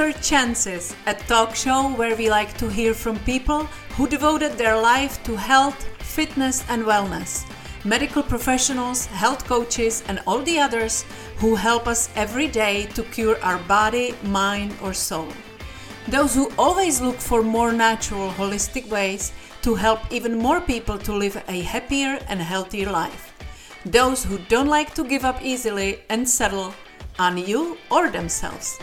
Chances, a talk show where we like to hear from people who devoted their life to health, fitness, and wellness. Medical professionals, health coaches, and all the others who help us every day to cure our body, mind, or soul. Those who always look for more natural, holistic ways to help even more people to live a happier and healthier life. Those who don't like to give up easily and settle on you or themselves.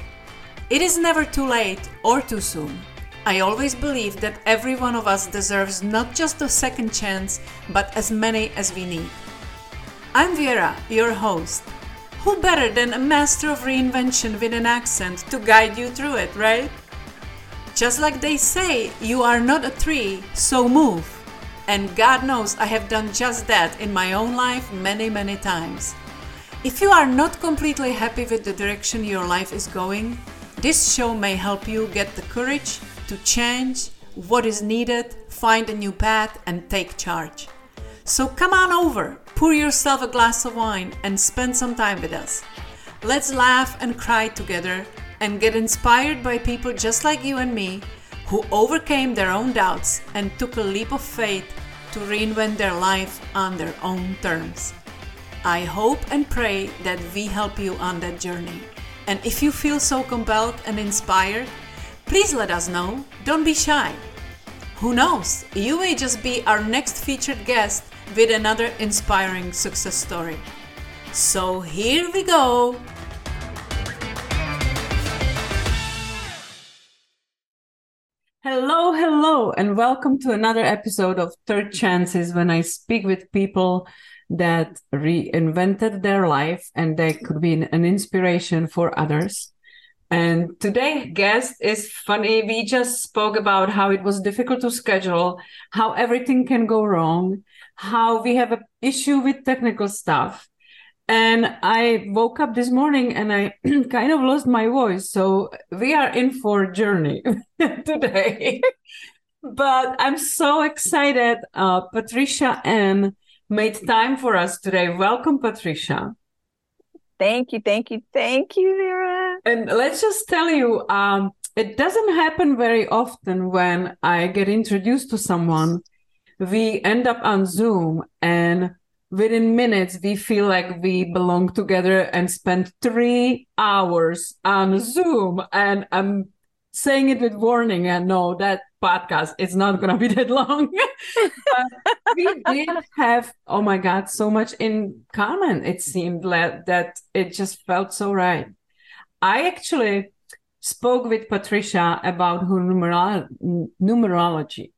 It is never too late or too soon. I always believe that every one of us deserves not just a second chance, but as many as we need. I'm Vera, your host. Who better than a master of reinvention with an accent to guide you through it, right? Just like they say, you are not a tree, so move. And God knows I have done just that in my own life many, many times. If you are not completely happy with the direction your life is going, this show may help you get the courage to change what is needed, find a new path, and take charge. So come on over, pour yourself a glass of wine, and spend some time with us. Let's laugh and cry together and get inspired by people just like you and me who overcame their own doubts and took a leap of faith to reinvent their life on their own terms. I hope and pray that we help you on that journey. And if you feel so compelled and inspired, please let us know. Don't be shy. Who knows, you may just be our next featured guest with another inspiring success story. So here we go. Hello, hello, and welcome to another episode of Third Chances when I speak with people that reinvented their life and they could be an inspiration for others. And today guest is funny. We just spoke about how it was difficult to schedule, how everything can go wrong, how we have an issue with technical stuff. And I woke up this morning and I kind of lost my voice. So we are in for a journey today. but I'm so excited. Uh, Patricia Ann made time for us today. Welcome, Patricia. Thank you, thank you, thank you, Vera. And let's just tell you, um, it doesn't happen very often when I get introduced to someone. We end up on Zoom and within minutes we feel like we belong together and spend three hours on zoom and i'm saying it with warning and no that podcast It's not going to be that long we did have oh my god so much in common it seemed that, that it just felt so right i actually spoke with patricia about her numerolo- numerology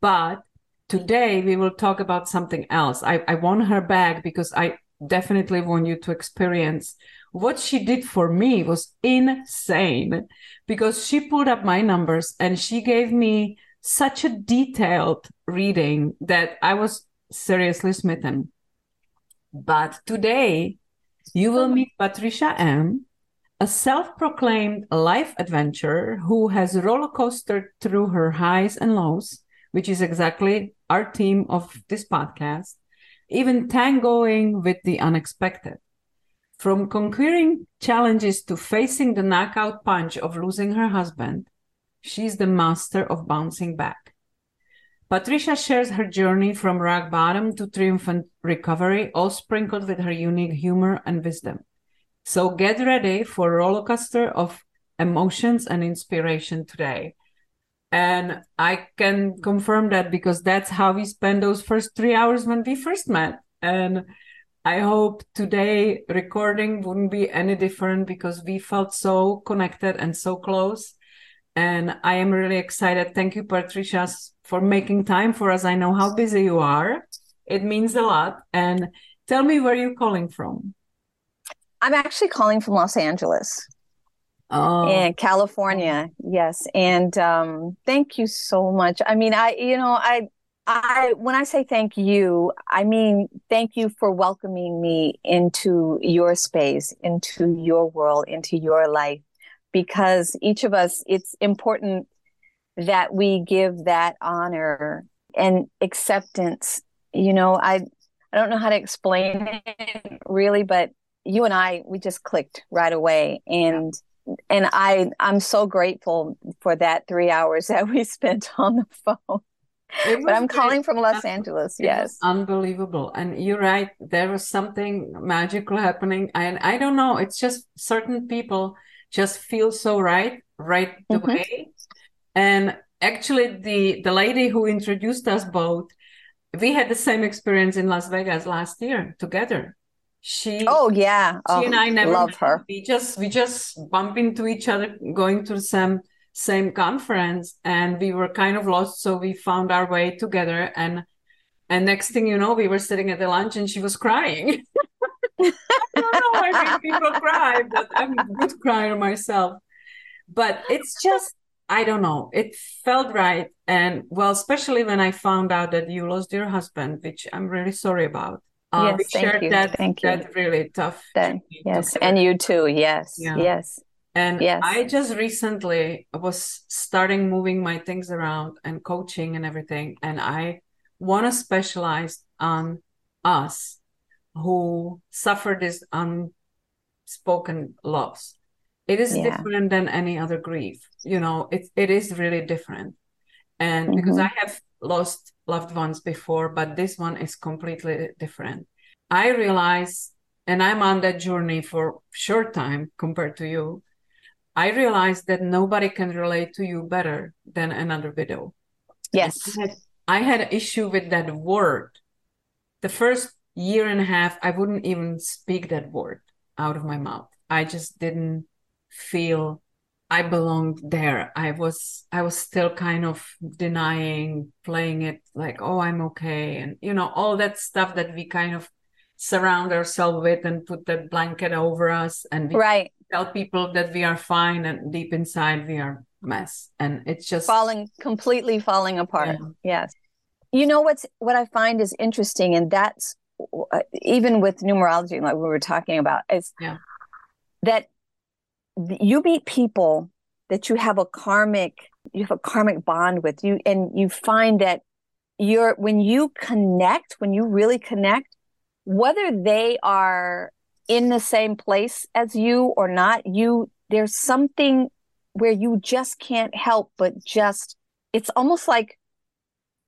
but today we will talk about something else. I, I want her back because I definitely want you to experience what she did for me was insane because she pulled up my numbers and she gave me such a detailed reading that I was seriously smitten. But today you will oh. meet Patricia Ann, a self-proclaimed life adventurer who has roller coastered through her highs and lows which is exactly our theme of this podcast, even tangoing with the unexpected. From conquering challenges to facing the knockout punch of losing her husband, she's the master of bouncing back. Patricia shares her journey from rock bottom to triumphant recovery, all sprinkled with her unique humor and wisdom. So get ready for a roller coaster of emotions and inspiration today. And I can confirm that because that's how we spent those first three hours when we first met. And I hope today recording wouldn't be any different because we felt so connected and so close. And I am really excited. Thank you, Patricia, for making time for us. I know how busy you are. It means a lot. And tell me where you're calling from. I'm actually calling from Los Angeles. Oh. In California, yes. And um, thank you so much. I mean, I, you know, I, I, when I say thank you, I mean thank you for welcoming me into your space, into your world, into your life, because each of us, it's important that we give that honor and acceptance. You know, I, I don't know how to explain it really, but you and I, we just clicked right away, and and I I'm so grateful for that three hours that we spent on the phone. But I'm calling from Los Angeles. Yes. Unbelievable. And you're right. There was something magical happening. And I don't know. It's just certain people just feel so right, right the mm-hmm. way. And actually the the lady who introduced us both, we had the same experience in Las Vegas last year together. She Oh yeah. She oh, and I never love her. We just we just bump into each other going to some same conference and we were kind of lost so we found our way together and and next thing you know we were sitting at the lunch and she was crying i don't know why people cry but i'm a good crier myself but it's just i don't know it felt right and well especially when i found out that you lost your husband which i'm really sorry about uh, yes, thank you. that thank you. that really tough that, yes and you too yes yeah. yes and yes. I just recently was starting moving my things around and coaching and everything. And I want to specialize on us who suffer this unspoken loss. It is yeah. different than any other grief. You know, it, it is really different. And mm-hmm. because I have lost loved ones before, but this one is completely different. I realize, and I'm on that journey for short time compared to you, I realized that nobody can relate to you better than another widow. Yes. I had, I had an issue with that word. The first year and a half, I wouldn't even speak that word out of my mouth. I just didn't feel I belonged there. I was I was still kind of denying, playing it like, oh, I'm okay, and you know all that stuff that we kind of surround ourselves with and put that blanket over us, and we right tell people that we are fine and deep inside we are mess and it's just falling completely falling apart yeah. yes you know what's what i find is interesting and that's uh, even with numerology like we were talking about is yeah. that you meet people that you have a karmic you have a karmic bond with you and you find that you're when you connect when you really connect whether they are in the same place as you or not, you there's something where you just can't help but just it's almost like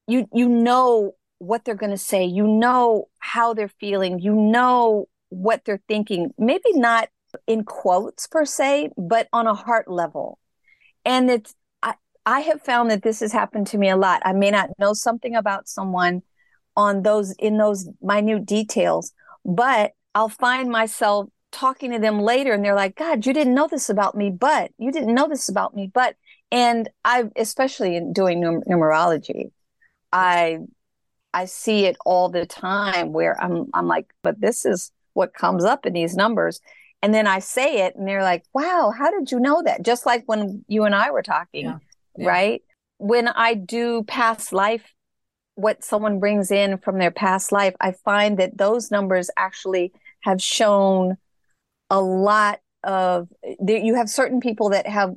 you you know what they're going to say, you know how they're feeling, you know what they're thinking. Maybe not in quotes per se, but on a heart level. And it's I I have found that this has happened to me a lot. I may not know something about someone on those in those minute details, but I'll find myself talking to them later and they're like, God, you didn't know this about me, but you didn't know this about me, but, and I, especially in doing num- numerology, I, I see it all the time where I'm, I'm like, but this is what comes up in these numbers. And then I say it and they're like, wow, how did you know that? Just like when you and I were talking, yeah. Yeah. right? When I do past life what someone brings in from their past life, I find that those numbers actually have shown a lot of you have certain people that have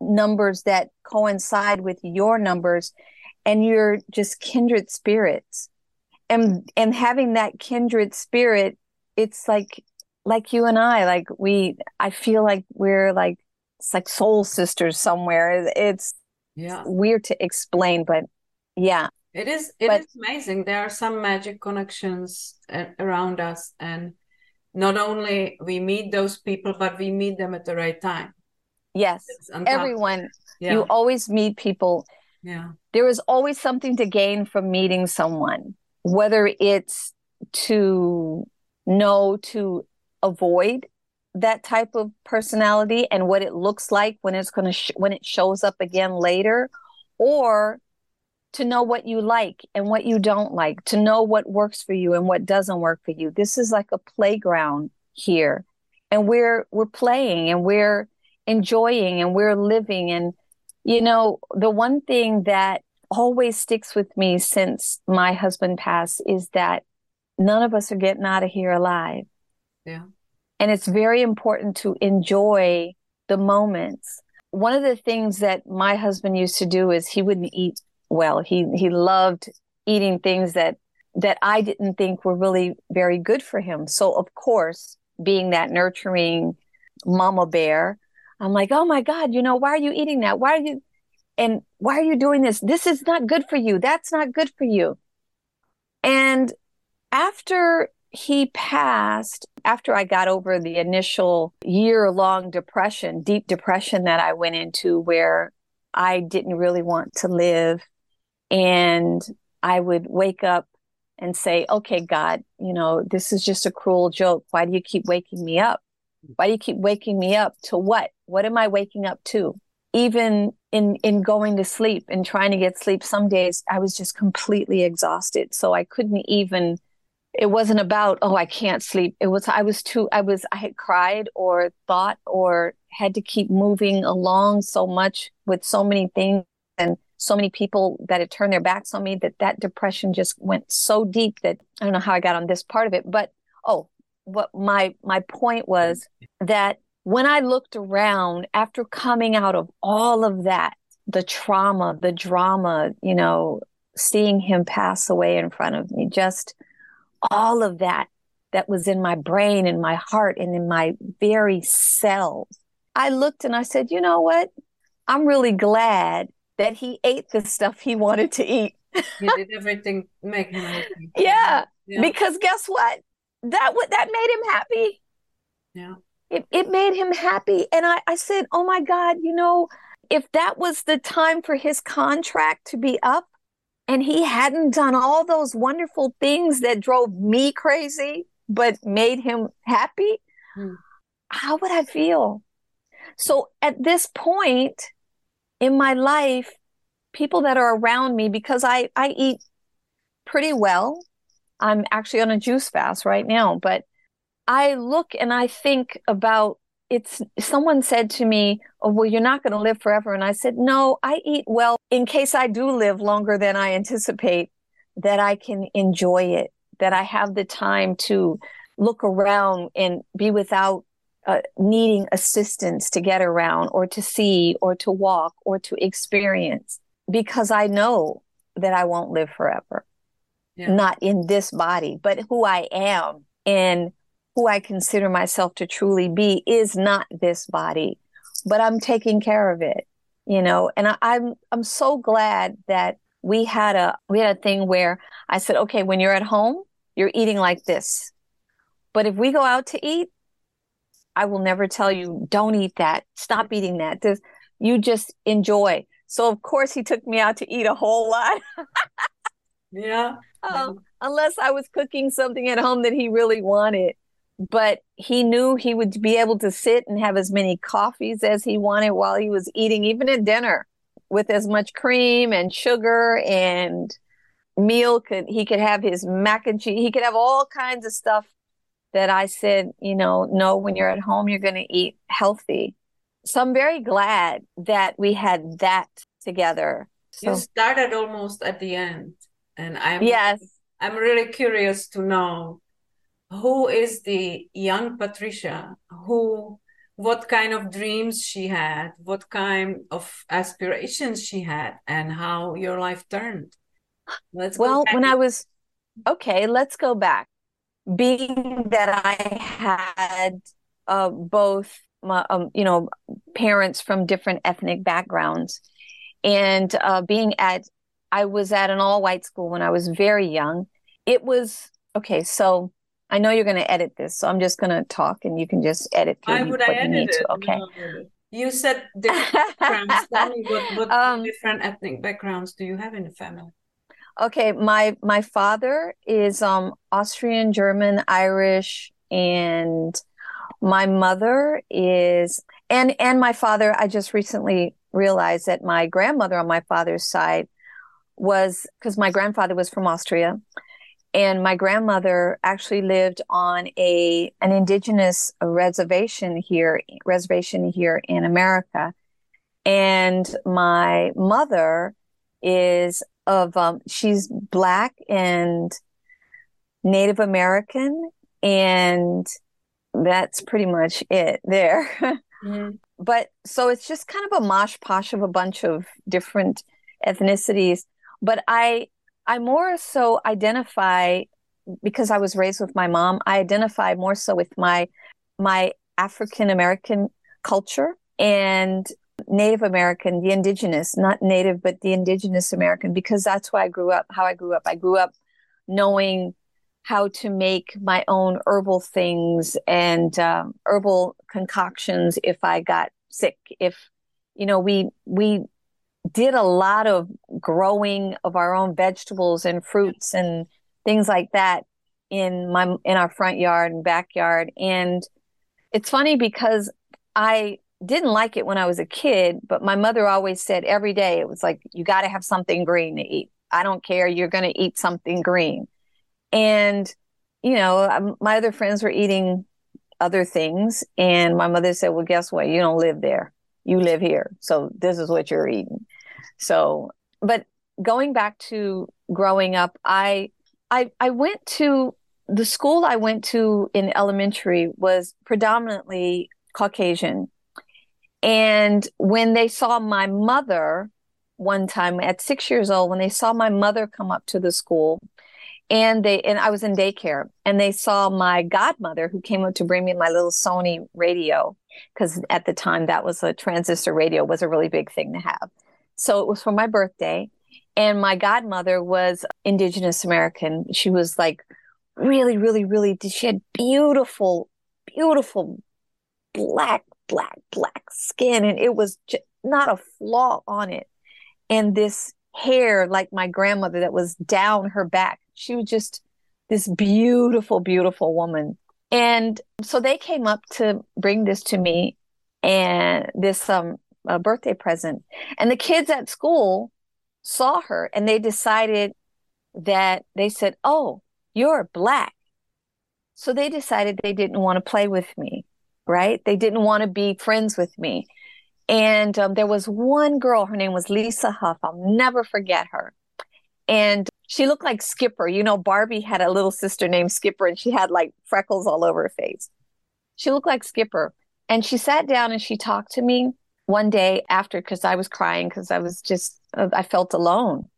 numbers that coincide with your numbers and you're just kindred spirits. And and having that kindred spirit it's like like you and I like we I feel like we're like it's like soul sisters somewhere. It's yeah. weird to explain but yeah. It is It but, is amazing. There are some magic connections around us and not only we meet those people but we meet them at the right time. Yes. Everyone. Yeah. you always meet people. Yeah. There is always something to gain from meeting someone whether it's to know to avoid that type of personality and what it looks like when it's going to sh- when it shows up again later or to know what you like and what you don't like, to know what works for you and what doesn't work for you. This is like a playground here. And we're we're playing and we're enjoying and we're living and you know, the one thing that always sticks with me since my husband passed is that none of us are getting out of here alive. Yeah. And it's very important to enjoy the moments. One of the things that my husband used to do is he wouldn't eat well. He he loved eating things that that I didn't think were really very good for him. So of course, being that nurturing mama bear, I'm like, oh my God, you know, why are you eating that? Why are you, and why are you doing this? This is not good for you. That's not good for you. And after he passed, after I got over the initial year long depression, deep depression that I went into where I didn't really want to live. And I would wake up and say, okay, God, you know, this is just a cruel joke. Why do you keep waking me up? Why do you keep waking me up to what? What am I waking up to? Even in, in going to sleep and trying to get sleep, some days I was just completely exhausted. So I couldn't even, it wasn't about, oh, I can't sleep. It was, I was too, I was, I had cried or thought or had to keep moving along so much with so many things and so many people that had turned their backs on me that that depression just went so deep that I don't know how I got on this part of it, but oh, what my my point was that when I looked around after coming out of all of that, the trauma, the drama, you know, seeing him pass away in front of me, just all of that that was in my brain and my heart and in my very cells. I looked and I said, you know what? I'm really glad that he ate the stuff he wanted to eat. he did everything make him happy. Yeah, yeah, because guess what? That what that made him happy. Yeah. It it made him happy. And I, I said, Oh my God, you know, if that was the time for his contract to be up and he hadn't done all those wonderful things that drove me crazy but made him happy, hmm. how would I feel? So at this point, in my life, people that are around me, because I, I eat pretty well. I'm actually on a juice fast right now, but I look and I think about it's someone said to me, Oh, well, you're not going to live forever. And I said, No, I eat well in case I do live longer than I anticipate, that I can enjoy it, that I have the time to look around and be without uh, needing assistance to get around or to see or to walk or to experience because I know that I won't live forever. Yeah. Not in this body, but who I am and who I consider myself to truly be is not this body, but I'm taking care of it, you know, and I, I'm, I'm so glad that we had a, we had a thing where I said, okay, when you're at home, you're eating like this. But if we go out to eat, I will never tell you, don't eat that. Stop eating that. Just, you just enjoy. So of course he took me out to eat a whole lot. yeah. Um, unless I was cooking something at home that he really wanted. But he knew he would be able to sit and have as many coffees as he wanted while he was eating, even at dinner, with as much cream and sugar and meal could he could have his mac and cheese he could have all kinds of stuff that I said, you know, no, when you're at home, you're going to eat healthy. So I'm very glad that we had that together. So. You started almost at the end, and I'm yes, I'm really curious to know who is the young Patricia who what kind of dreams she had, what kind of aspirations she had, and how your life turned. Let's well, when I was okay, let's go back being that I had uh, both, my, um, you know, parents from different ethnic backgrounds, and uh, being at, I was at an all-white school when I was very young. It was okay. So I know you're going to edit this, so I'm just going to talk, and you can just edit. Why would I edit it? Okay. You said different backgrounds. Tell me what, what um, different ethnic backgrounds do you have in the family? Okay, my my father is um Austrian, German, Irish, and my mother is and and my father. I just recently realized that my grandmother on my father's side was because my grandfather was from Austria, and my grandmother actually lived on a an indigenous reservation here reservation here in America, and my mother is of um, she's black and Native American, and that's pretty much it there. mm-hmm. But so it's just kind of a mosh posh of a bunch of different ethnicities. But I I more so identify because I was raised with my mom. I identify more so with my my African American culture and Native American, the indigenous, not native, but the indigenous American, because that's why I grew up, how I grew up. I grew up knowing how to make my own herbal things and um, herbal concoctions if I got sick. If, you know, we, we did a lot of growing of our own vegetables and fruits and things like that in my, in our front yard and backyard. And it's funny because I didn't like it when I was a kid, but my mother always said every day it was like, you got to have something green to eat. I don't care. You're going to eat something green. And, you know, um, my other friends were eating other things. And my mother said, well, guess what? You don't live there. You live here. So this is what you're eating. So, but going back to growing up, I, I, I went to the school I went to in elementary was predominantly Caucasian and when they saw my mother one time at six years old, when they saw my mother come up to the school, and they and I was in daycare, and they saw my godmother who came up to bring me my little Sony radio because at the time that was a transistor radio was a really big thing to have. So it was for my birthday, and my godmother was Indigenous American. She was like really, really, really. She had beautiful, beautiful black black, black skin, and it was just not a flaw on it. And this hair, like my grandmother, that was down her back. She was just this beautiful, beautiful woman. And so they came up to bring this to me and this um a birthday present. And the kids at school saw her and they decided that they said, Oh, you're black. So they decided they didn't want to play with me right? They didn't want to be friends with me. And um, there was one girl, her name was Lisa Huff. I'll never forget her. And she looked like Skipper. You know, Barbie had a little sister named Skipper, and she had like freckles all over her face. She looked like Skipper. And she sat down and she talked to me one day after because I was crying because I was just, I felt alone.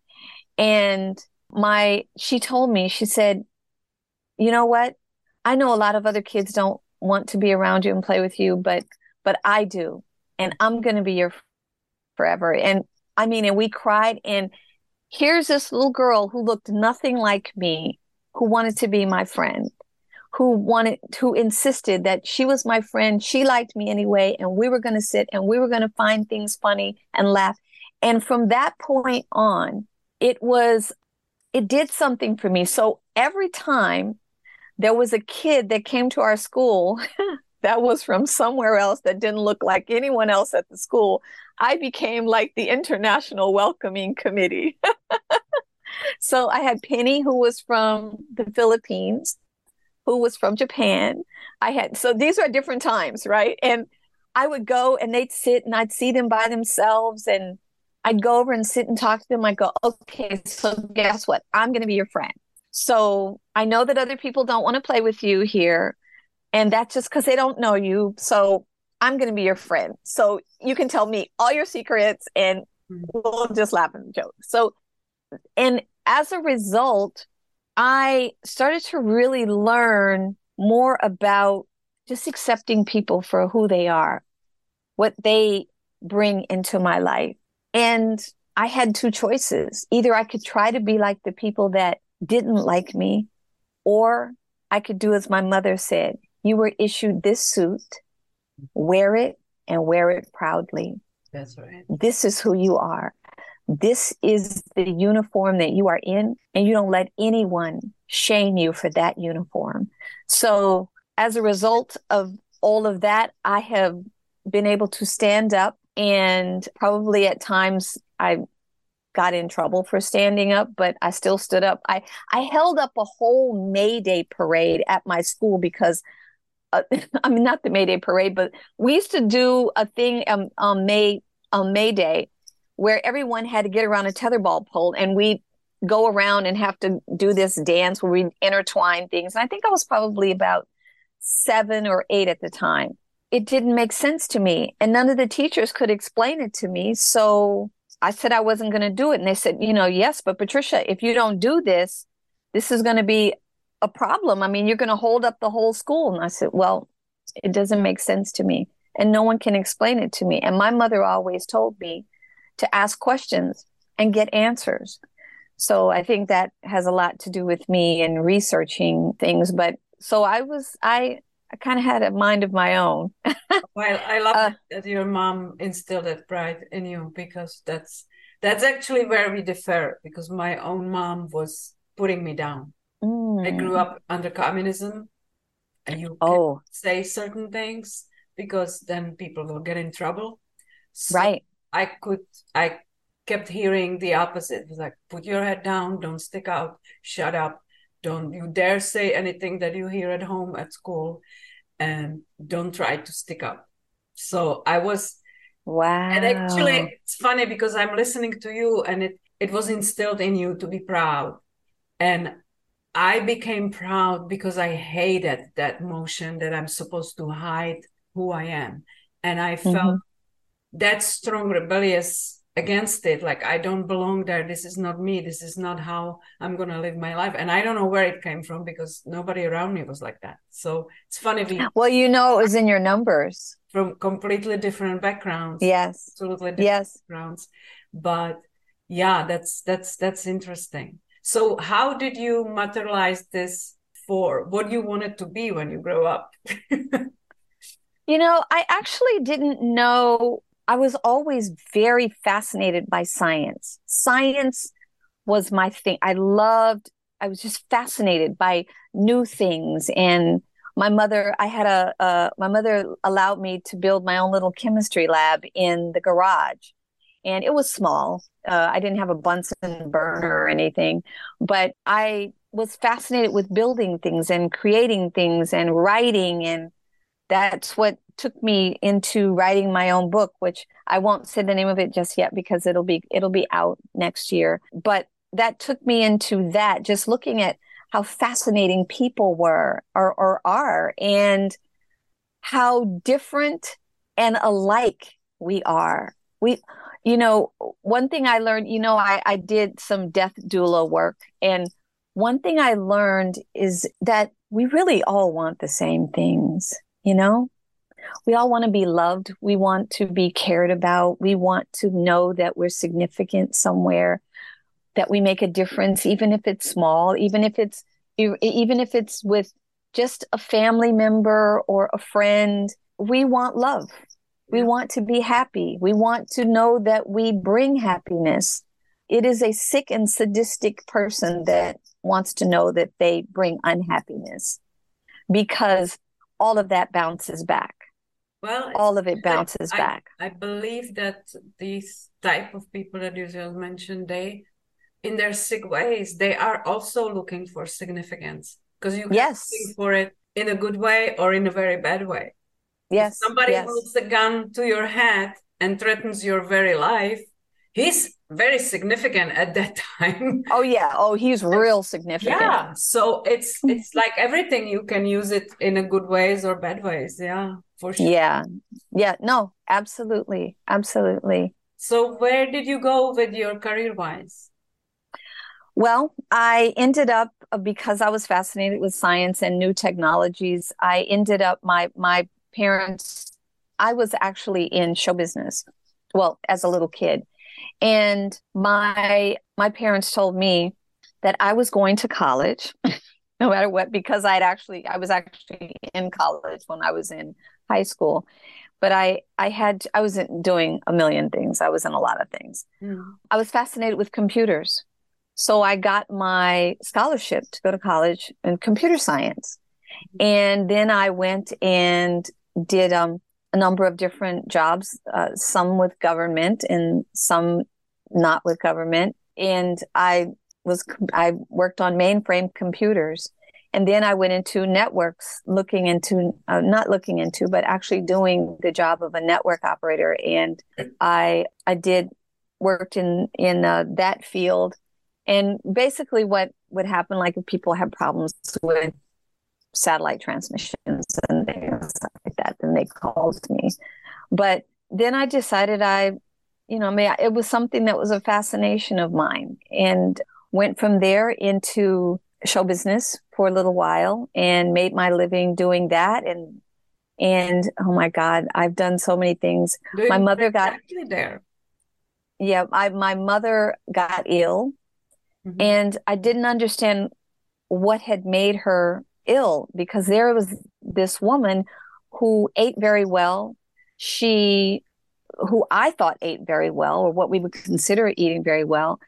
And my, she told me, she said, you know what? I know a lot of other kids don't want to be around you and play with you, but but I do, and I'm going to be your forever. And I mean, and we cried. And here's this little girl who looked nothing like me, who wanted to be my friend, who wanted, who insisted that she was my friend. She liked me anyway, and we were going to sit and we were going to find things funny and laugh. And from that point on, it was, it did something for me. So every time there was a kid that came to our school that was from somewhere else that didn't look like anyone else at the school. I became like the international welcoming committee. so I had Penny, who was from the Philippines, who was from Japan. I had, so these are different times, right? And I would go and they'd sit and I'd see them by themselves and I'd go over and sit and talk to them. I'd go, okay, so guess what? I'm going to be your friend. So I know that other people don't want to play with you here. And that's just because they don't know you. So I'm going to be your friend. So you can tell me all your secrets and we'll just laugh and joke. So, and as a result, I started to really learn more about just accepting people for who they are, what they bring into my life. And I had two choices. Either I could try to be like the people that didn't like me, or I could do as my mother said you were issued this suit, wear it and wear it proudly. That's right. This is who you are. This is the uniform that you are in, and you don't let anyone shame you for that uniform. So, as a result of all of that, I have been able to stand up and probably at times I got in trouble for standing up, but I still stood up. I, I held up a whole May Day parade at my school because, uh, I mean, not the May Day parade, but we used to do a thing um, on May on May Day where everyone had to get around a tetherball pole and we go around and have to do this dance where we intertwine things. And I think I was probably about seven or eight at the time. It didn't make sense to me, and none of the teachers could explain it to me. So I said I wasn't going to do it. And they said, you know, yes, but Patricia, if you don't do this, this is going to be a problem. I mean, you're going to hold up the whole school. And I said, well, it doesn't make sense to me. and no one can explain it to me. And my mother always told me to ask questions and get answers. So I think that has a lot to do with me and researching things. But so I was, I, I kind of had a mind of my own. well, I love uh, that your mom instilled that pride in you because that's that's actually where we differ. Because my own mom was putting me down. Mm. I grew mm. up under communism, and you oh. say certain things because then people will get in trouble. So right. I could I kept hearing the opposite. It was like, put your head down, don't stick out, shut up, don't you dare say anything that you hear at home, at school, and don't try to stick up. So I was Wow. And actually it's funny because I'm listening to you and it it was instilled in you to be proud. And I became proud because I hated that motion that I'm supposed to hide who I am. And I felt mm-hmm. that strong rebellious against it like i don't belong there. This is not me. This is not how i'm going to live my life. And i don't know where it came from because nobody around me was like that. So it's funny we, well you know it was in your numbers. From completely different backgrounds. Yes. Absolutely different yes. backgrounds. But yeah that's that's that's interesting. So how did you materialize this for what you wanted to be when you grow up? You know i actually didn't know I was always very fascinated by science. Science was my thing. I loved, I was just fascinated by new things. And my mother, I had a, uh, my mother allowed me to build my own little chemistry lab in the garage. And it was small. Uh, I didn't have a Bunsen burner or anything, but I was fascinated with building things and creating things and writing. And that's what took me into writing my own book, which I won't say the name of it just yet because it'll be it'll be out next year. But that took me into that, just looking at how fascinating people were or, or are and how different and alike we are. We you know, one thing I learned, you know, I, I did some death doula work and one thing I learned is that we really all want the same things, you know? We all want to be loved. We want to be cared about. We want to know that we're significant somewhere, that we make a difference, even if it's small, even if it's even if it's with just a family member or a friend. We want love. We want to be happy. We want to know that we bring happiness. It is a sick and sadistic person that wants to know that they bring unhappiness because all of that bounces back. Well, all of it bounces I, back. I, believe that these type of people that you just mentioned, they, in their sick ways, they are also looking for significance because you yes for it in a good way or in a very bad way. Yes. If somebody yes. holds a gun to your head and threatens your very life. He's very significant at that time. Oh yeah. Oh, he's real significant. Yeah. So it's it's like everything you can use it in a good ways or bad ways. Yeah for sure. Yeah. Yeah. No, absolutely. Absolutely. So, where did you go with your career wise? Well, I ended up uh, because I was fascinated with science and new technologies. I ended up my my parents. I was actually in show business. Well, as a little kid, and my my parents told me that I was going to college, no matter what, because I'd actually I was actually in college when I was in high school but i i had i wasn't doing a million things. I was in a lot of things. Mm. i was fascinated with computers. So i got my scholarship to go to college in computer science. Mm. and then i went and did um, a number of different jobs uh, some with government and some not with government. And i was i worked on mainframe computers and then I went into networks, looking into, uh, not looking into, but actually doing the job of a network operator. And I, I did worked in, in uh, that field. And basically what would happen, like if people have problems with satellite transmissions and things like that, then they called me. But then I decided I, you know, I mean, it was something that was a fascination of mine and went from there into show business for a little while and made my living doing that and And oh my God, I've done so many things. My mother got there. yeah, I my mother got ill Mhm. and I didn't understand what had made her ill because there was this woman who ate very well. She, who I thought ate very well, or what we would consider eating very well.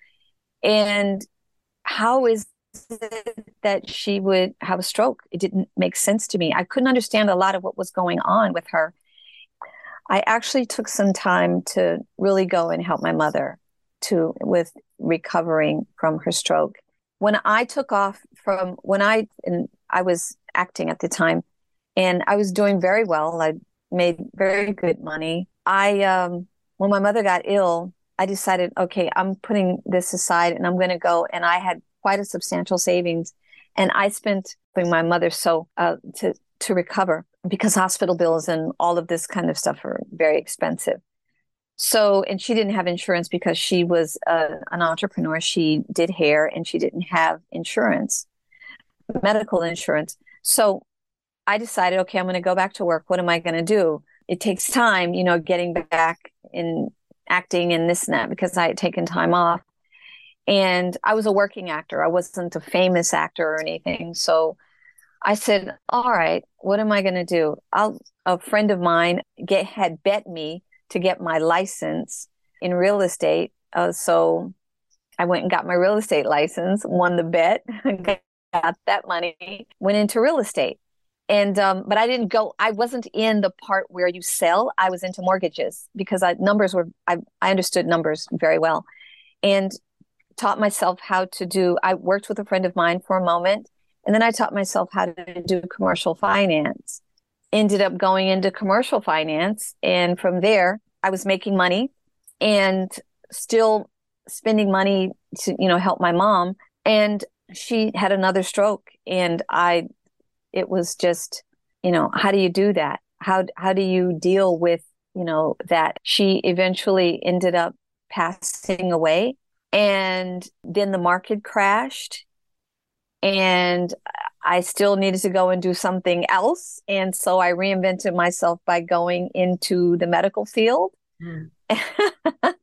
And how is that she would have a stroke? It didn't make sense to me. I couldn't understand a lot of what was going on with her. I actually took some time to really go and help my mother to with recovering from her stroke. When I took off from when I and I was acting at the time and I was doing very well. I made very good money. I um when my mother got ill, I decided, okay, I'm putting this aside and I'm going to go and I had quite a substantial savings and I spent with my mother so uh, to to recover because hospital bills and all of this kind of stuff are very expensive. So, and she didn't have insurance because she was uh, an entrepreneur. She did hair and she didn't have insurance, medical insurance. So I decided, okay, I'm going to go back to work. What am I going to do? It takes time, you know, getting back in acting and this and that because I had taken time off. And I was a working actor. I wasn't a famous actor or anything. So I said, all right, what am I going to do? I'll, a friend of mine get, had bet me to get my license in real estate. Uh, so I went and got my real estate license, won the bet, got that money, went into real estate. And um, but I didn't go. I wasn't in the part where you sell. I was into mortgages because I, numbers were. I, I understood numbers very well, and taught myself how to do. I worked with a friend of mine for a moment, and then I taught myself how to do commercial finance. Ended up going into commercial finance, and from there, I was making money, and still spending money to you know help my mom. And she had another stroke, and I it was just you know how do you do that how how do you deal with you know that she eventually ended up passing away and then the market crashed and I still needed to go and do something else. And so I reinvented myself by going into the medical field. Mm.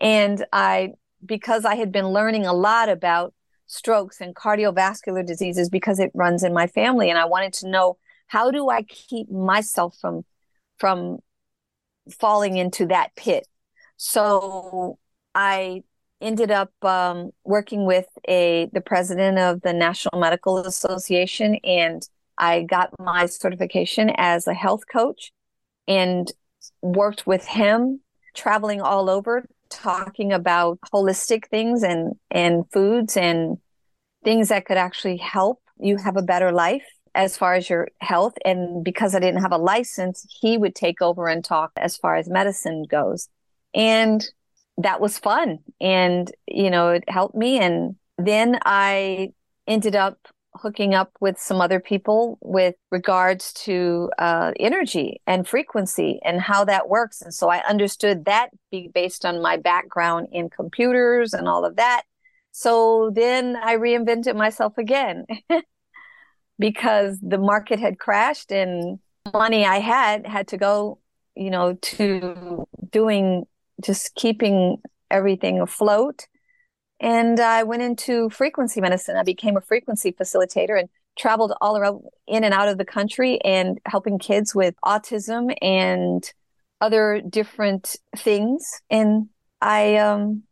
and I because I had been learning a lot about strokes and cardiovascular diseases because it runs in my family and i wanted to know how do i keep myself from from falling into that pit? So i ended up um, working with a the president of the national medical association and i got my certification as a health coach and worked with him traveling all over talking about holistic things and and foods and things that could actually help you have a better life as far as your health. And because I didn't have a license he would take over and talk as far as medicine goes. And that was fun and you know it helped me and then I ended up hooking up with some other people with regards to uh, energy and frequency and how that works. And so I understood that be based on my background in computers and all of that. So then I reinvented myself again because the market had crashed and money I had had to go, you know, to doing just keeping everything afloat and I went into frequency medicine. I became a frequency facilitator and traveled all around in and out of the country and helping kids with autism and other different things. And I, um,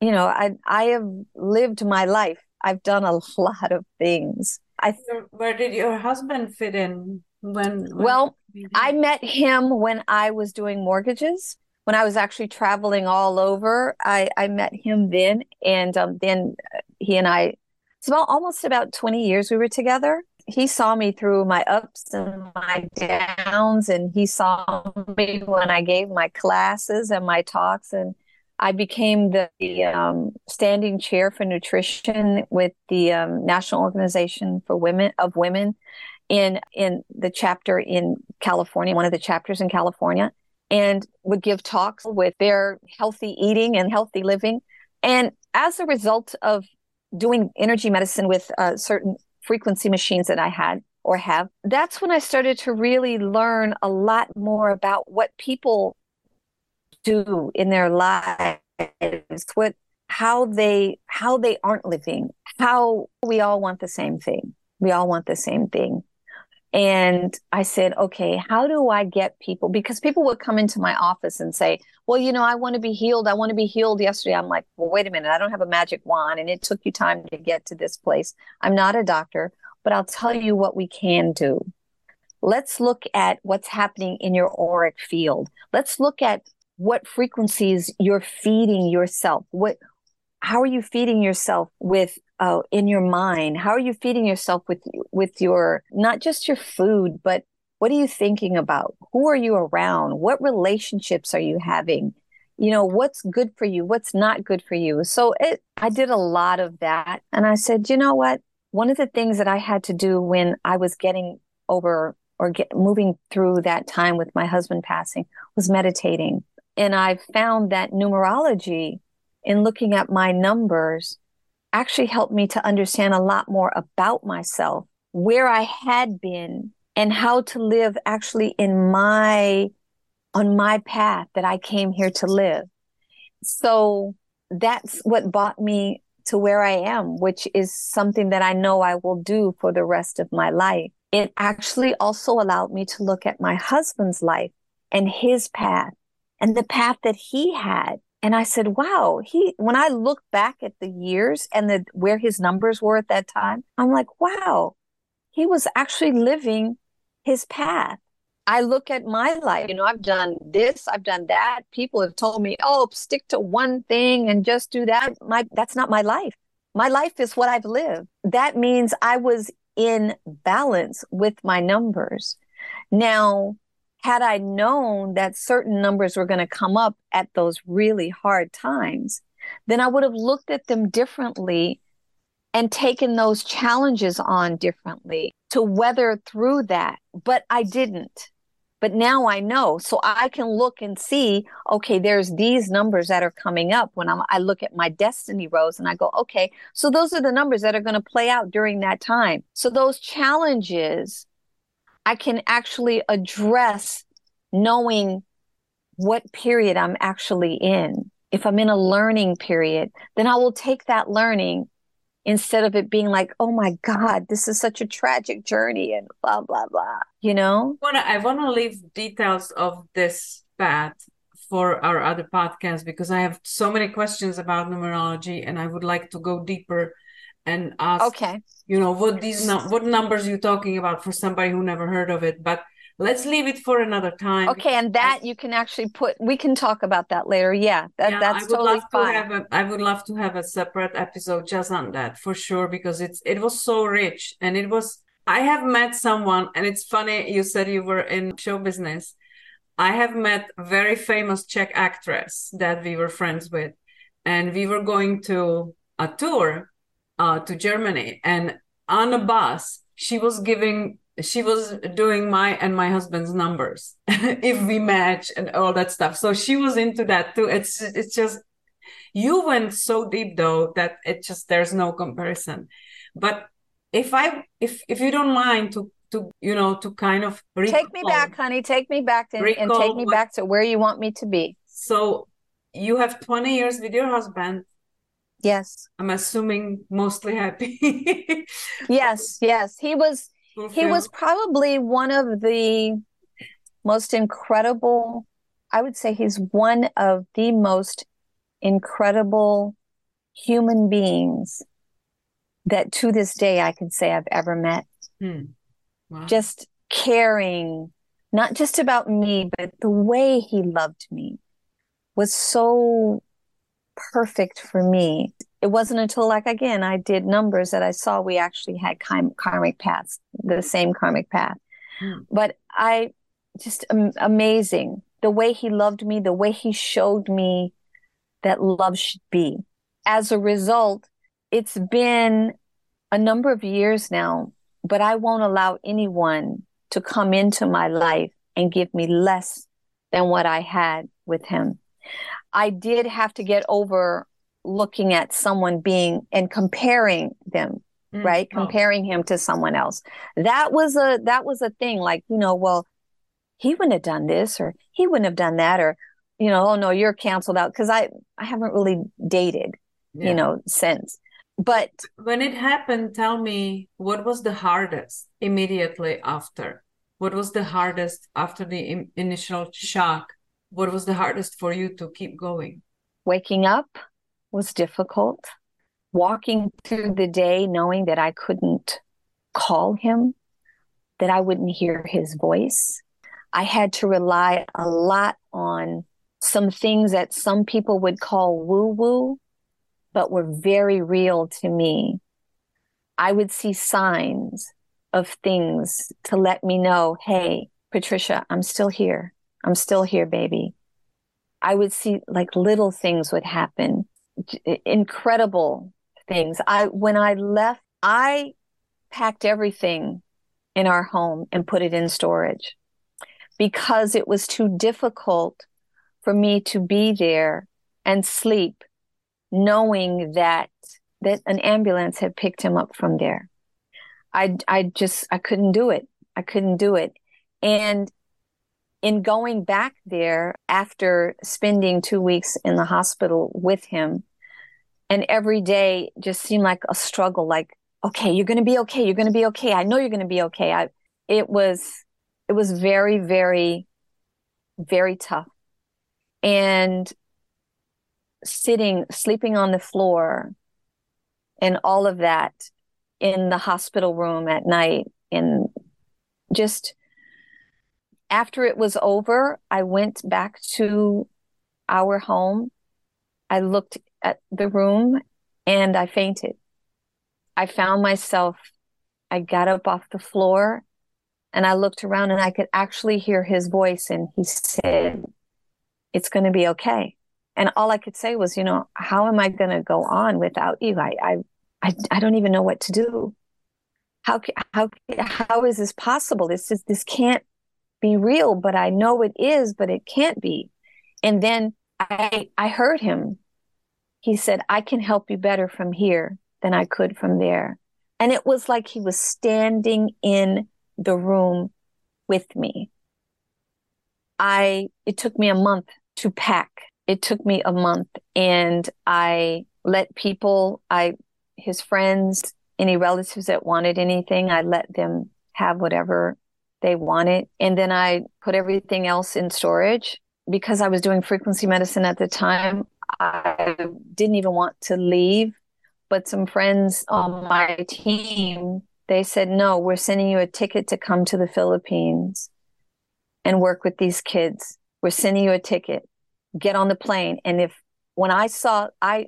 you know, I I have lived my life. I've done a lot of things. I where did your husband fit in when? when well, I met him when I was doing mortgages when I was actually traveling all over, I, I met him then. And um, then he and I, it's about almost about 20 years we were together. He saw me through my ups and my downs, and he saw me when I gave my classes and my talks. And I became the, the um, standing chair for nutrition with the um, National Organization for Women of Women in in the chapter in California, one of the chapters in California and would give talks with their healthy eating and healthy living. And as a result of doing energy medicine with uh, certain frequency machines that I had or have, that's when I started to really learn a lot more about what people do in their lives, what how they how they aren't living, how we all want the same thing. We all want the same thing. And I said, okay, how do I get people? Because people would come into my office and say, well, you know, I want to be healed. I want to be healed yesterday. I'm like, well, wait a minute. I don't have a magic wand and it took you time to get to this place. I'm not a doctor, but I'll tell you what we can do. Let's look at what's happening in your auric field. Let's look at what frequencies you're feeding yourself. What, how are you feeding yourself with uh, in your mind? How are you feeding yourself with with your not just your food, but what are you thinking about? Who are you around? What relationships are you having? You know, what's good for you? What's not good for you? So it, I did a lot of that. And I said, you know what? One of the things that I had to do when I was getting over or get moving through that time with my husband passing was meditating. And I found that numerology in looking at my numbers actually helped me to understand a lot more about myself, where I had been, and how to live actually in my on my path that I came here to live. So that's what brought me to where I am, which is something that I know I will do for the rest of my life. It actually also allowed me to look at my husband's life and his path and the path that he had and I said, wow, he, when I look back at the years and the, where his numbers were at that time, I'm like, wow, he was actually living his path. I look at my life, you know, I've done this, I've done that. People have told me, oh, stick to one thing and just do that. My, that's not my life. My life is what I've lived. That means I was in balance with my numbers. Now, had I known that certain numbers were going to come up at those really hard times, then I would have looked at them differently and taken those challenges on differently to weather through that. But I didn't. But now I know. So I can look and see, okay, there's these numbers that are coming up when I'm, I look at my destiny rows and I go, okay, so those are the numbers that are going to play out during that time. So those challenges I can actually address knowing what period I'm actually in. If I'm in a learning period, then I will take that learning instead of it being like, oh my God, this is such a tragic journey and blah, blah, blah, you know? I want to leave details of this path for our other podcast because I have so many questions about numerology and I would like to go deeper and ask okay you know what these what numbers you're talking about for somebody who never heard of it but let's leave it for another time. Okay and that I, you can actually put we can talk about that later. Yeah that, yeah, that's I would totally love fine. to have a, I would love to have a separate episode just on that for sure because it's it was so rich and it was I have met someone and it's funny you said you were in show business. I have met a very famous Czech actress that we were friends with and we were going to a tour uh, to Germany, and on a bus, she was giving, she was doing my and my husband's numbers if we match and all that stuff. So she was into that too. It's it's just you went so deep though that it just there's no comparison. But if I if if you don't mind to to you know to kind of recall, take me back honey take me back to, and take me what, back to where you want me to be so you have 20 years with your husband Yes. I'm assuming mostly happy. yes, yes. He was Fulfilled. he was probably one of the most incredible I would say he's one of the most incredible human beings that to this day I can say I've ever met. Hmm. Wow. Just caring, not just about me, but the way he loved me was so perfect for me. It wasn't until, like, again, I did numbers that I saw we actually had karmic paths, the same karmic path. Hmm. But I just um, amazing the way he loved me, the way he showed me that love should be. As a result, it's been a number of years now, but I won't allow anyone to come into my life and give me less than what I had with him. I did have to get over looking at someone being and comparing them mm, right? Comparing him to someone else. That was a that was a thing. Like you know, well, he wouldn't have done this, or he wouldn't have done that, or you know, oh no, you're canceled out because I I haven't really dated, yeah. you know, since. But when it happened, tell me what was the hardest immediately after? What was the hardest after the initial shock? What was the hardest for you to keep going? Waking up was difficult. Walking through the day knowing that I couldn't call him, that I wouldn't hear his voice. I had to rely a lot on some things that some people would call woo woo, but were very real to me. I would see signs of things to let me know, hey, Patricia, I'm still here. I'm still here, baby. I would see like little things would happen, incredible things. I, when I left, I packed everything in our home and put it in storage because it was too difficult for me to be there and sleep knowing that that an ambulance had picked him up from there. I I just I couldn't do it. I couldn't do it. And in going back there after spending 2 weeks in the hospital with him and every day just seemed like a struggle like okay, you're going to be okay. You're going to be okay. I know you're going to be okay. I it was it was very very very tough. And sitting sleeping on the floor and all of that in the hospital room at night and just after it was over i went back to our home i looked at the room and i fainted i found myself i got up off the floor and i looked around and i could actually hear his voice and he said it's going to be okay and all i could say was you know how am i going to go on without you I, I I, I don't even know what to do. How how how is this possible? This is this can't be real, but I know it is, but it can't be. And then I I heard him. He said, "I can help you better from here than I could from there." And it was like he was standing in the room with me. I it took me a month to pack. It took me a month and I let people I his friends, any relatives that wanted anything, I let them have whatever they wanted. And then I put everything else in storage because I was doing frequency medicine at the time. I didn't even want to leave, but some friends on my team, they said, no, we're sending you a ticket to come to the Philippines and work with these kids. We're sending you a ticket. Get on the plane. And if when I saw, I,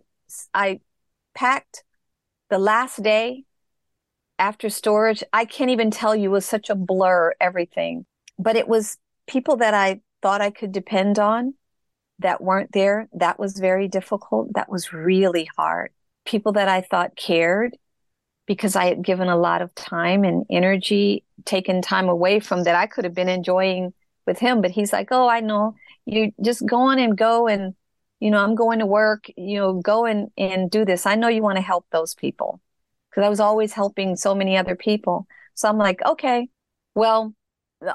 I packed the last day after storage, I can't even tell you was such a blur, everything. But it was people that I thought I could depend on that weren't there. That was very difficult. That was really hard. People that I thought cared because I had given a lot of time and energy, taken time away from that I could have been enjoying with him. But he's like, Oh, I know you just go on and go and you know, I'm going to work, you know, go and, and do this. I know you want to help those people because I was always helping so many other people. So I'm like, okay, well,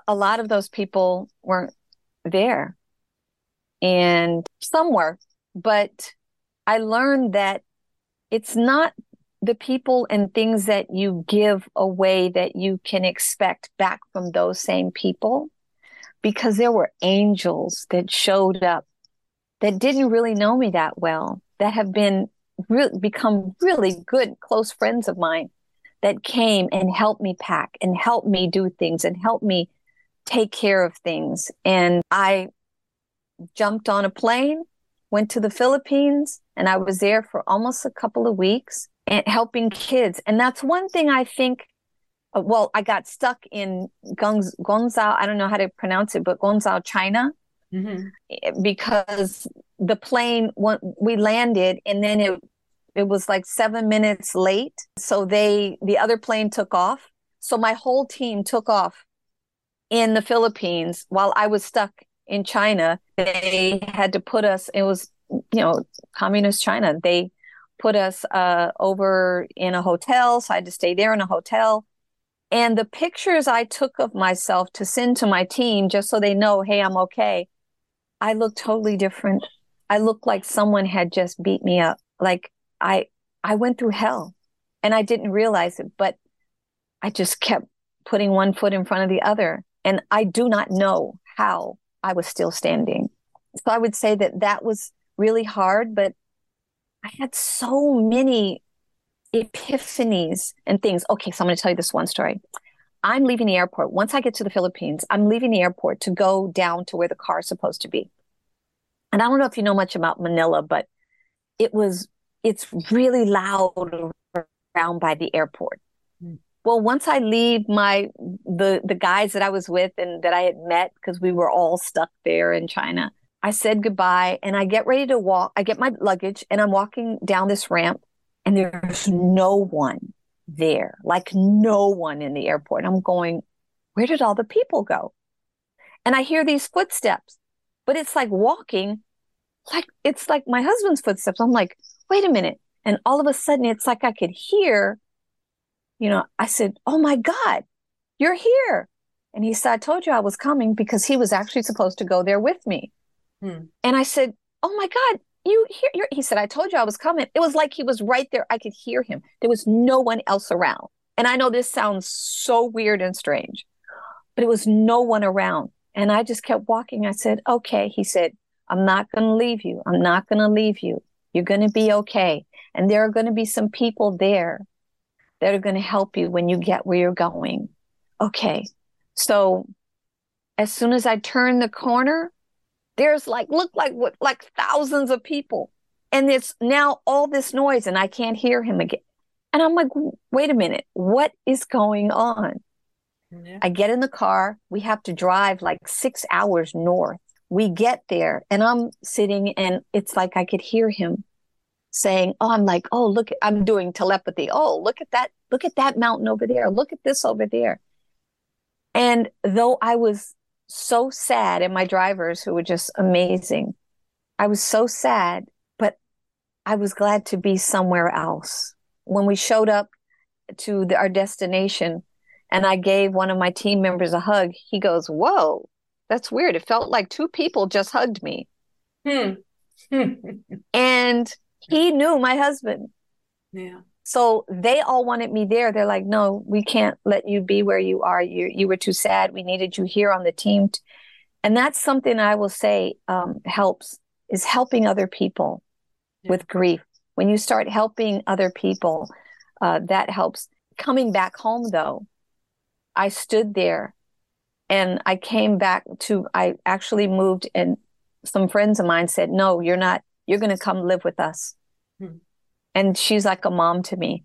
a lot of those people weren't there and some were, but I learned that it's not the people and things that you give away that you can expect back from those same people because there were angels that showed up that didn't really know me that well, that have been re- become really good, close friends of mine that came and helped me pack and helped me do things and helped me take care of things. And I jumped on a plane, went to the Philippines, and I was there for almost a couple of weeks and helping kids. And that's one thing I think. Uh, well, I got stuck in Guangzhou. I don't know how to pronounce it, but Guangzhou, China mm-hmm. because the plane we landed and then it it was like seven minutes late so they the other plane took off so my whole team took off in the philippines while i was stuck in china they had to put us it was you know communist china they put us uh, over in a hotel. So I had to stay there in a hotel. And the pictures I took of myself to send to my team, just so they know, hey, I'm okay, I look totally different. I look like someone had just beat me up. Like I, I went through hell and I didn't realize it, but I just kept putting one foot in front of the other. And I do not know how I was still standing. So I would say that that was really hard, but I had so many epiphanies and things. Okay, so I'm going to tell you this one story. I'm leaving the airport. Once I get to the Philippines, I'm leaving the airport to go down to where the car is supposed to be. And I don't know if you know much about Manila, but it was it's really loud around by the airport. Mm. Well, once I leave my the the guys that I was with and that I had met because we were all stuck there in China, I said goodbye and I get ready to walk. I get my luggage and I'm walking down this ramp and there's no one there, like no one in the airport. I'm going, where did all the people go? And I hear these footsteps, but it's like walking, like it's like my husband's footsteps. I'm like, wait a minute. And all of a sudden, it's like I could hear, you know, I said, oh my God, you're here. And he said, I told you I was coming because he was actually supposed to go there with me. Hmm. And I said, Oh my God, you hear? He said, I told you I was coming. It was like he was right there. I could hear him. There was no one else around. And I know this sounds so weird and strange, but it was no one around. And I just kept walking. I said, Okay. He said, I'm not going to leave you. I'm not going to leave you. You're going to be okay. And there are going to be some people there that are going to help you when you get where you're going. Okay. So as soon as I turned the corner, there's like look like what like thousands of people. And it's now all this noise and i can't hear him again. And i'm like wait a minute. What is going on? Yeah. i get in the car. We have to drive like six hours north. We get there and i'm sitting and it's like i could hear him saying oh i'm like oh look i'm doing telepathy. Oh look at that look at that mountain over there. Look at this over there. And though i was so sad and my drivers who were just amazing. I was so sad, but I was glad to be somewhere else. When we showed up to the, our destination and I gave one of my team members a hug, he goes, Whoa, that's weird. It felt like two people just hugged me. Hmm. and he knew my husband. Yeah. So they all wanted me there. They're like, no, we can't let you be where you are. You you were too sad. We needed you here on the team. And that's something I will say um, helps is helping other people yeah. with grief. When you start helping other people, uh, that helps. Coming back home though, I stood there and I came back to, I actually moved and some friends of mine said, no, you're not, you're going to come live with us. Hmm and she's like a mom to me.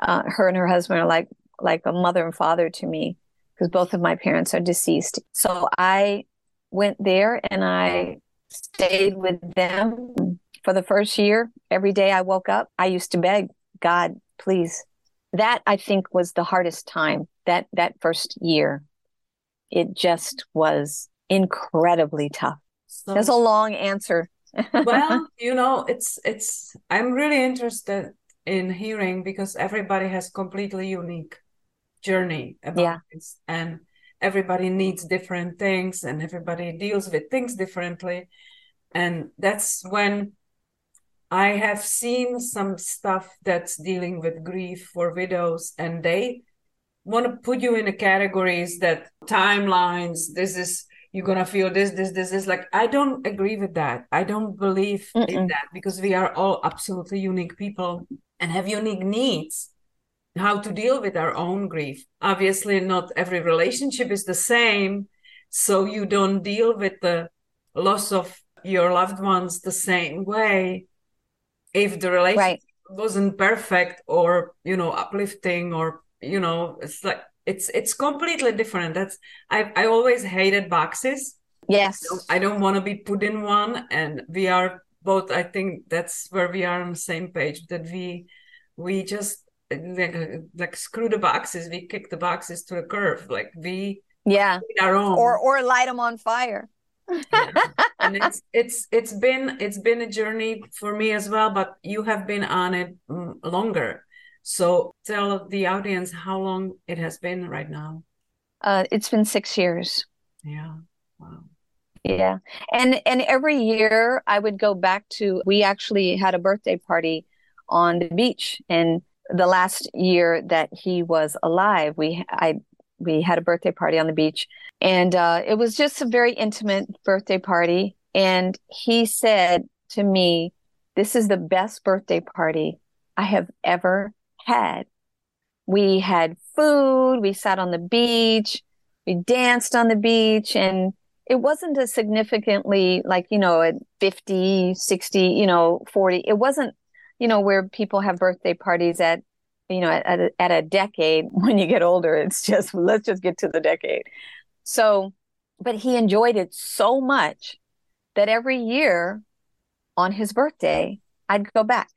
Uh, her and her husband are like like a mother and father to me because both of my parents are deceased. So I went there and I stayed with them for the first year. Every day I woke up, I used to beg God, please. That I think was the hardest time. That that first year, it just was incredibly tough. So, That's a long answer well, you know, it's it's I'm really interested in hearing because everybody has completely unique journey about yeah. this and everybody needs different things and everybody deals with things differently and that's when i have seen some stuff that's dealing with grief for widows and they want to put you in the categories that timelines this is you're gonna feel this this this this. Like i don't agree with that. I don't believe Mm-mm. in that because we are all absolutely unique people and have unique needs. How to deal with our own grief. Obviously not every relationship is the same so you don't deal with the loss of your loved ones the same way. If the relationship right. wasn't perfect or you know uplifting or you know it's like it's it's completely different. That's i i always hated boxes. Yes. I don't, I don't want to be put in one and we are both i think that's where we are on the same page that we we just like like screw the boxes. We kick the boxes to the curve like we yeah. our own. Or or light them on fire. Yeah. and it's it's it's been it's been a journey for me as well but you have been on it mm, longer so tell the audience how long it has been right now. Uh, it's been six years. Yeah wow. Yeah and and every year i would go back to we actually had a birthday party on the beach and the last year that he was alive we i we had a birthday party on the beach. And uh, it was just a very intimate birthday party. And he said to me this is the best birthday party i have ever had we had food we sat on the beach we danced on the beach and it wasn't a significantly like you know at 50 60 you know 40 it wasn't you know where people have birthday parties at you know, at, a, at a decade, when you get older, it's just, let's just get to the decade. So, but he enjoyed it so much that every year on his birthday, I'd go back.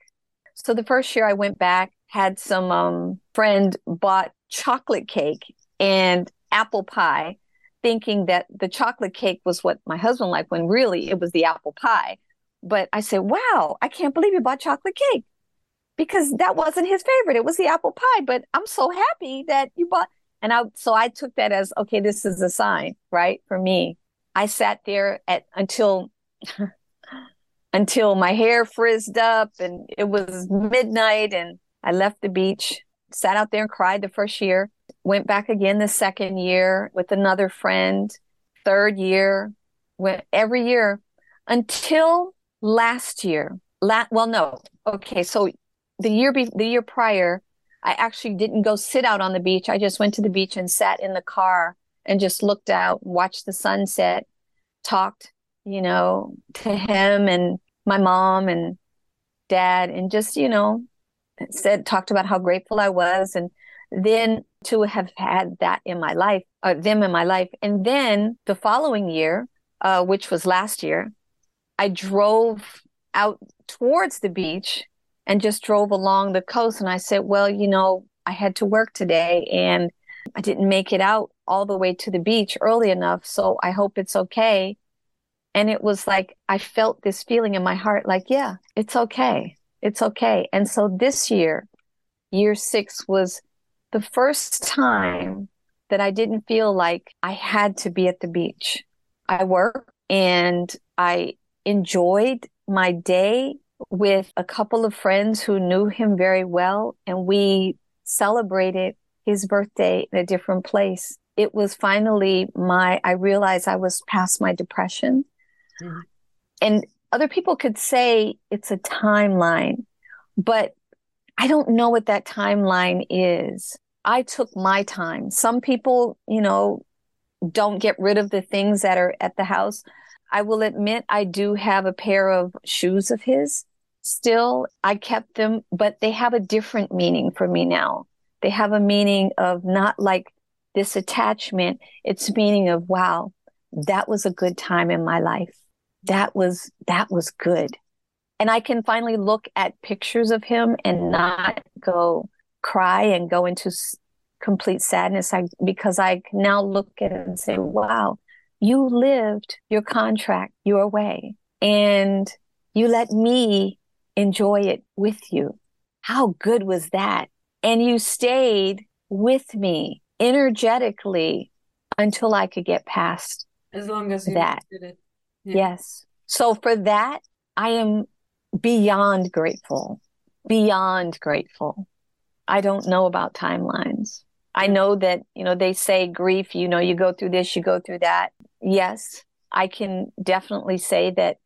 So the first year I went back, had some um, friend bought chocolate cake and apple pie, thinking that the chocolate cake was what my husband liked, when really it was the apple pie. But I said, wow, I can't believe you bought chocolate cake because that wasn't his favorite. It was the apple pie. But I'm so happy that you bought. And I, so I took that as, okay, this is a sign, right? For me, I sat there at until, until my hair frizzed up and it was midnight and I left the beach, sat out there and cried the first year, went back again the second year with another friend, third year, went every year until last year. La- well, no. Okay. So the year be- the year prior, I actually didn't go sit out on the beach. I just went to the beach and sat in the car and just looked out, watched the sunset, talked, you know, to him and my mom and dad, and just, you know, said, talked about how grateful I was. And then to have had that in my life, uh, them in my life. And then the following year, uh, which was last year, I drove out towards the beach and just drove along the coast. And I said, well, you know, I had to work today and I didn't make it out all the way to the beach early enough. So I hope it's okay. And it was like, I felt this feeling in my heart like, yeah, it's okay. It's okay. And so this year, year six was the first time that I didn't feel like I had to be at the beach. I work and I enjoyed my day with a couple of friends who knew him very well, and we celebrated his birthday in a different place. It was finally my, I realized I was past my depression. Mm-hmm. And other people could say it's a timeline, but I don't know what that timeline is. I took my time. Some people, you know, don't get rid of the things that are at the house. I will admit I do have a pair of shoes of his still I kept them, but they have a different meaning for me now. They have a meaning of not like this attachment. It's meaning of, wow, that was a good time in my life. That was, that was good. And I can finally look at pictures of him and not go cry and go into s- complete sadness. I, because I can now look at it and say, wow, you lived your contract your way and you let me enjoy it with you. How good was that? And you stayed with me energetically until I could get past as long as that. Yeah. Yes. So for that, I am beyond grateful, beyond grateful. I don't know about timelines. I know that, you know, they say grief, you know, you go through this, you go through that. Yes, I can definitely say that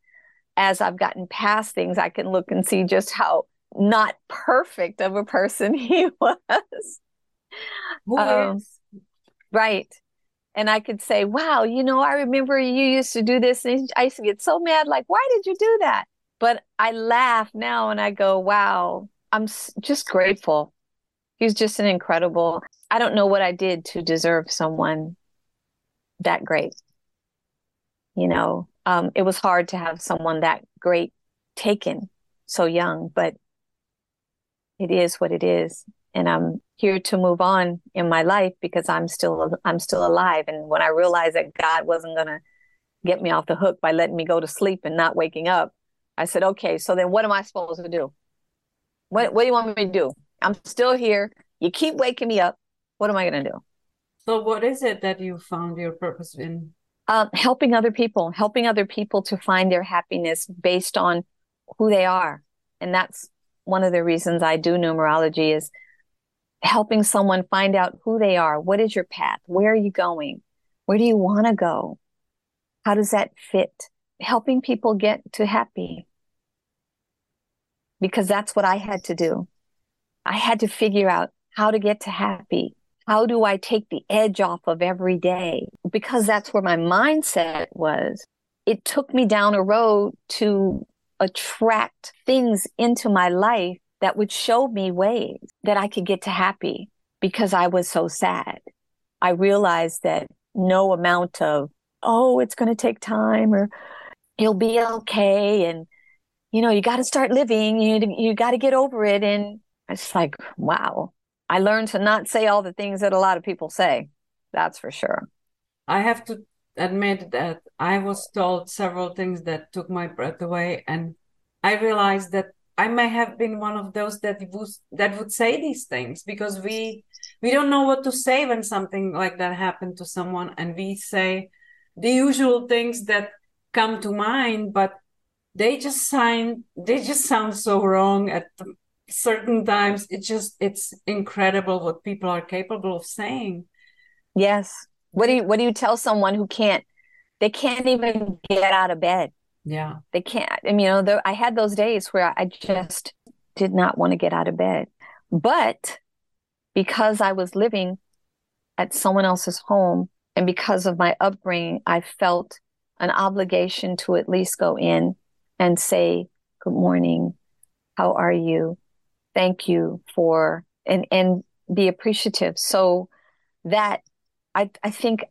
as I've gotten past things, I can look and see just how not perfect of a person he was. Um, right. And I could say, wow, you know, I remember you used to do this. And I used to get so mad, like, why did you do that? But I laugh now and I go, wow, I'm just grateful. He's just an incredible. I don't know what I did to deserve someone that great. You know, um, it was hard to have someone that great taken so young, but it is what it is. And I'm here to move on in my life because I'm still I'm still alive. And when I realized that God wasn't gonna get me off the hook by letting me go to sleep and not waking up. I said, okay, so then what am I supposed to do? What, what do you want me to do? I'm still here. You keep waking me up. What am I going to do? So, what is it that you found your purpose in? Um, helping other people, helping other people to find their happiness based on who they are. And that's one of the reasons I do numerology is helping someone find out who they are. What is your path? Where are you going? Where do you want to go? How does that fit? Helping people get to happy. Because that's what I had to do. I had to figure out how to get to happy. How do I take the edge off of every day? Because that's where my mindset was. It took me down a road to attract things into my life that would show me ways that I could get to happy because I was so sad. I realized that no amount of, oh, it's going to take time or you'll be okay. And, you know, you got to start living. You, you got to get over it. And it's like, wow, I learned to not say all the things that a lot of people say. That's for sure. I have to admit that I was told several things that took my breath away. And I realized that I may have been one of those that would that would say these things because we we don't know what to say when something like that happened to someone and we say the usual things that come to mind but they just sign they just sound so wrong at certain times. It just it's incredible what people are capable of saying. Yes. What do you what do you tell someone who can't they can't even get out of bed yeah. They can't. I mean, you know, I had those days where I just did not want to get out of bed. But because I was living at someone else's home and because of my upbringing, I felt an obligation to at least go in and say, Good morning. How are you? Thank you for, and, and be appreciative. So that I, I think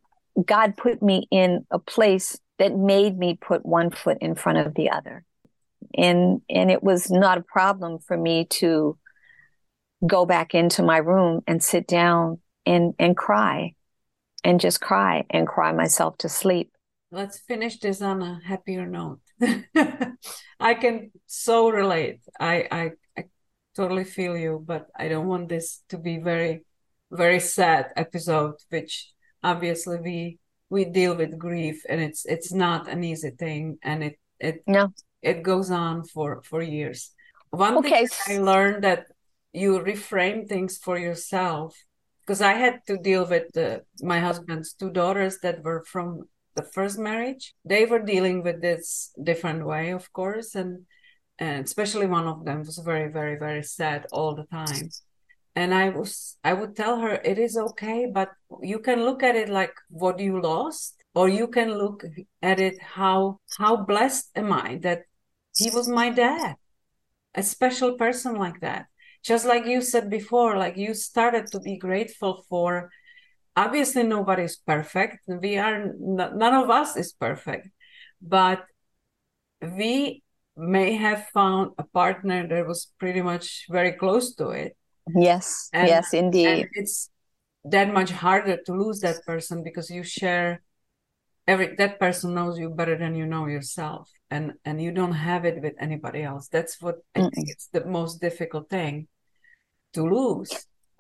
God put me in a place that made me put one foot in front of the other. And and it was not a problem for me to go back into my room and sit down and and cry and just cry and cry myself to sleep. Let's finish this on a happier note. I can so relate. I, I I totally feel you, but I don't want this to be very very sad episode, which obviously we we deal with grief and it's it's not an easy thing and it it no. it goes on for for years. One okay. thing i learned that you reframe things for yourself because i had to deal with the, my husband's two daughters that were from the first marriage. They were dealing with this different way of course and and especially one of them was very very very sad all the time and i was i would tell her it is okay but you can look at it like what you lost or you can look at it how how blessed am i that he was my dad a special person like that. Just like you said before like you started to be grateful for obviously nobody's perfect. We are none of us is perfect but we may have found a partner that was pretty much very close to it Yes, and, yes, indeed. it's that much harder to lose that person because you share every that person knows you better than you know yourself. And and you don't have it with anybody else. That's what i think it's the most difficult thing to lose.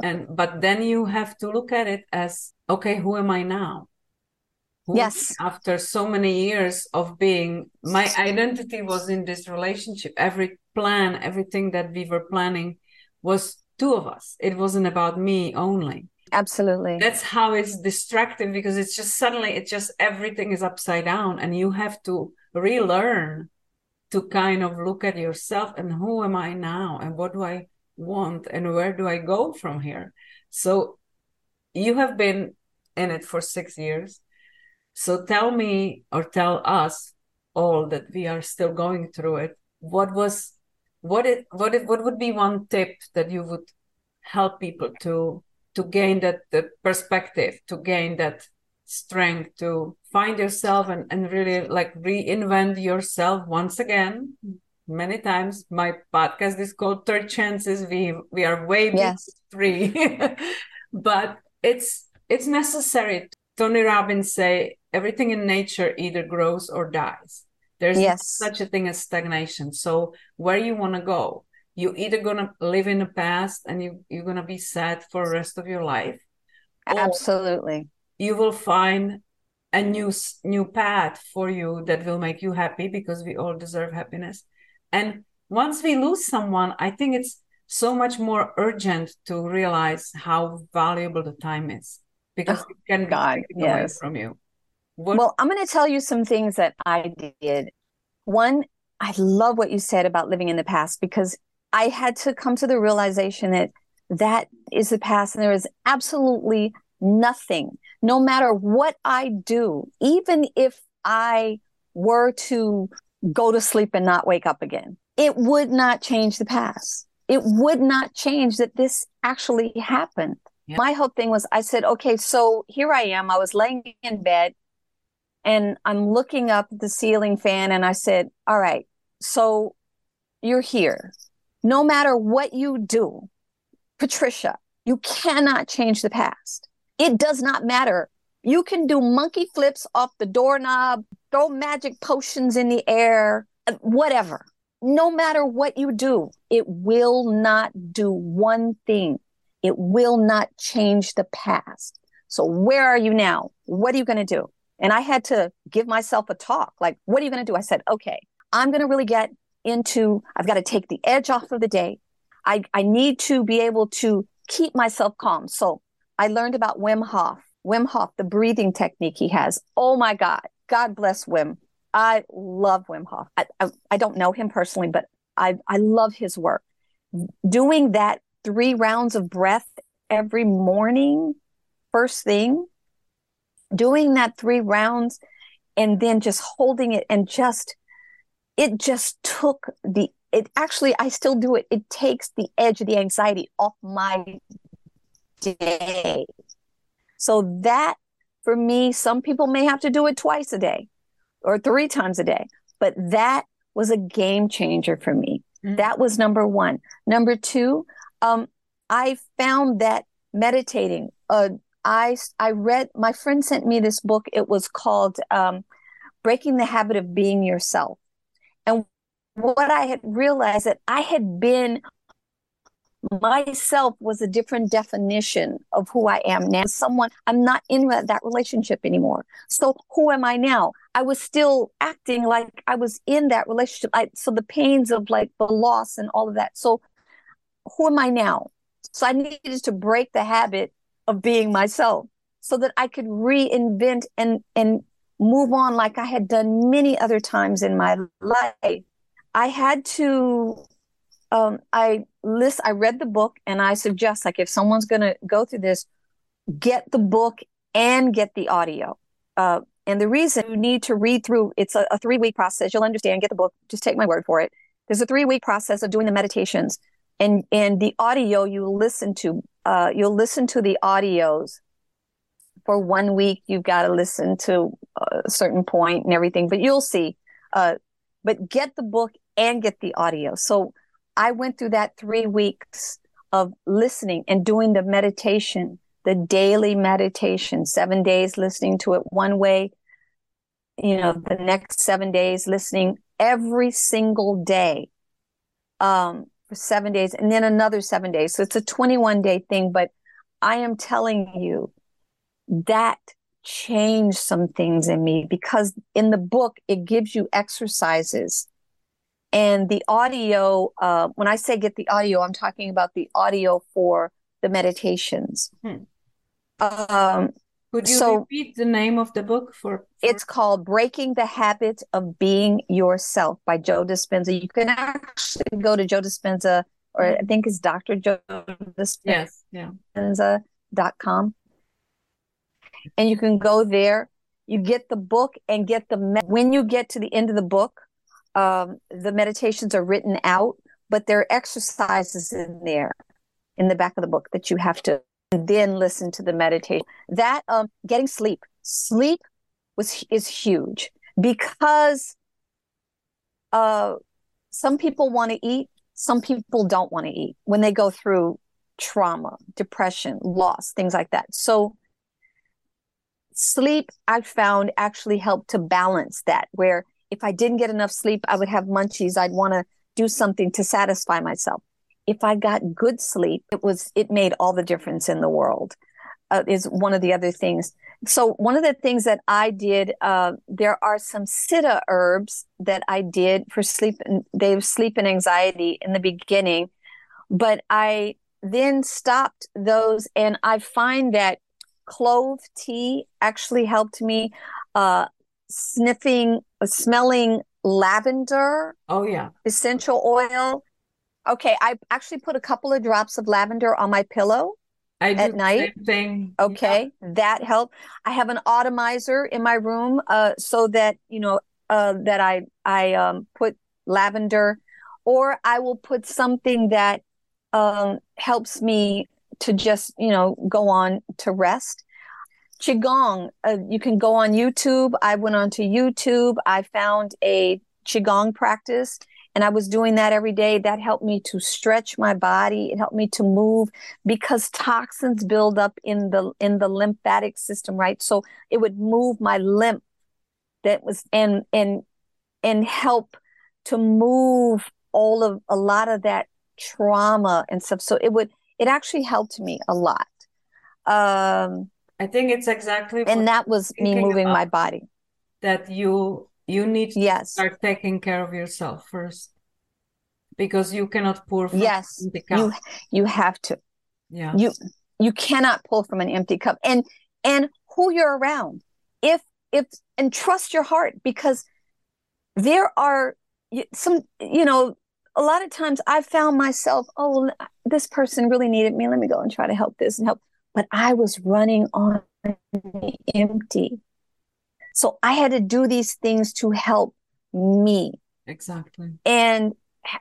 And but then you have to look at it as okay who am i now? Who, yes. after so many years of being my identity was in this relationship. Every plan everything that we were planning was two of us. It wasn't about me only. Absolutely. That's how it's destructive because it's just suddenly it's just everything is upside down and you have to relearn to kind of look at yourself and who am I now and what do I want and where do I go from here? So you have been in it for 6 years. So tell me or tell us all that we are still going through it. What was what it what it what would be one tip that you would help people to to gain that the perspective to gain that strength to find yourself and, and really like reinvent yourself once again many times my podcast is called third chances we we are way yes. free but it's it's necessary Tony Robbins say everything in nature either grows or dies. There's yes. such a thing as stagnation. So where you want to go, you're either gonna live in the past and you you're gonna be sad for the rest of your life. Absolutely. You will find a new new path for you that will make you happy because we all deserve happiness. And once we lose someone, I think it's so much more urgent to realize how valuable the time is because oh, it can God, be taken yes. away from you. What- well, I'm going to tell you some things that I did. One, I love what you said about living in the past because I had to come to the realization that that is the past and there is absolutely nothing, no matter what I do, even if I were to go to sleep and not wake up again, it would not change the past. It would not change that this actually happened. Yeah. My whole thing was I said, okay, so here I am. I was laying in bed and I'm looking up the ceiling fan and I said, all right, so you're here. No matter what you do, Patricia, you cannot change the past. It does not matter. You can do monkey flips off the doorknob, throw magic potions in the air, whatever no matter what you do, it will not do one thing. It will not change the past. So where are you now? What are you going to do? And I had to give myself a talk. Like, what are you going to do? I said, okay, I'm going to really get into, I've got to take the edge off of the day. I, I need to be able to keep myself calm. So I learned about Wim Hof, Wim Hof, the breathing technique he has. Oh my God. God bless Wim. I love Wim Hof. I, I, I don't know him personally, but I, I love his work. Doing that three rounds of breath every morning, first thing, doing that three rounds and then just holding it and just, it just took the, it actually, I still do it. It takes the edge of the anxiety off my day. So that for me, some people may have to do it twice a day or three times a day. But that was a game changer for me. Mm-hmm. That was number one. Number two, um, I found that meditating, uh, I, I read, my friend sent me this book. It was called um, Breaking the Habit of Being Yourself. And what I had realized that I had been myself was a different definition of who I am now. Someone, I'm not in that relationship anymore. So who am I now? I was still acting like I was in that relationship. I, so the pains of like the loss and all of that. So who am I now? So I needed to break the habit of being myself so that I could reinvent and, and move on like I had done many other times in my life. I had to um, I list, I read the book and I suggest like if someone's to go through this, get the book and get the audio. Uh, and the reason you need to read through, it's a, a three week process. You'll understand, get the book, just take my word for it. There's a three week process of doing the meditations and, and the audio you listen to, uh, you'll listen to the audios for one week. You've got to listen to a certain point and everything, but you'll see, uh, but get the book and get the audio. So I went through that three weeks of listening and doing the meditation, the daily meditation, seven days listening to it one way, you know, the next seven days listening every single day um, for seven days and then another seven days. So it's a 21 day thing. But I am telling you that changed some things in me because in the book, it gives you exercises and the audio, uh, when I say get the audio, I'm talking about the audio for the meditations. Hmm. Um, Could you so repeat the name of the book for, for, It's called Breaking the Habit of Being Yourself by Joe Dispenza. You can actually go to Joe Dispenza, or I think it's Dr. Joe Dispenza. Yes, yeah. Dot com. And you can go there. You get the book and get the me- when you get to the end of the book, um, the meditations are written out, but there are exercises in there in the back of the book that you have to then listen to the meditation. That um, getting sleep, sleep was is huge because uh, some people want to eat, some people don't want to eat when they go through trauma, depression, loss, things like that. So sleep I found actually helped to balance that. Where if I didn't get enough sleep, I would have munchies. I'd want to do something to satisfy myself. If I got good sleep, it was it made all the difference in the world. Uh, is one of the other things. So one of the things that I did, uh, there are some siddha herbs that I did for sleep. And they have sleep and anxiety in the beginning, but I then stopped those, and I find that clove tea actually helped me. Uh, sniffing, uh, smelling lavender. Oh yeah, essential oil. Okay, I actually put a couple of drops of lavender on my pillow I at night. thing. Okay, yeah. that helped. I have an atomizer in my room, uh, so that you know uh, that I I um, put lavender, or I will put something that um, helps me to just you know go on to rest. Qigong, uh, you can go on YouTube. I went onto YouTube. I found a Qigong practice and I was doing that every day. That helped me to stretch my body. It helped me to move because toxins build up in the in the lymphatic system, right? So it would move my lymph that was and and and help to move all of a lot of that trauma and stuff. So it would it actually helped me a lot. Um I think it's exactly and that was me moving my body. That you you need to start taking care of yourself first because you cannot pour from yes. you you have to. Yeah. You you cannot pull from an empty cup. And and who you're around. If if and trust your heart because there are some you know a lot of times i've found myself oh this person really needed me. Let me go and try to help this and help. But i was running on empty so I had to do these things to help me. Exactly. And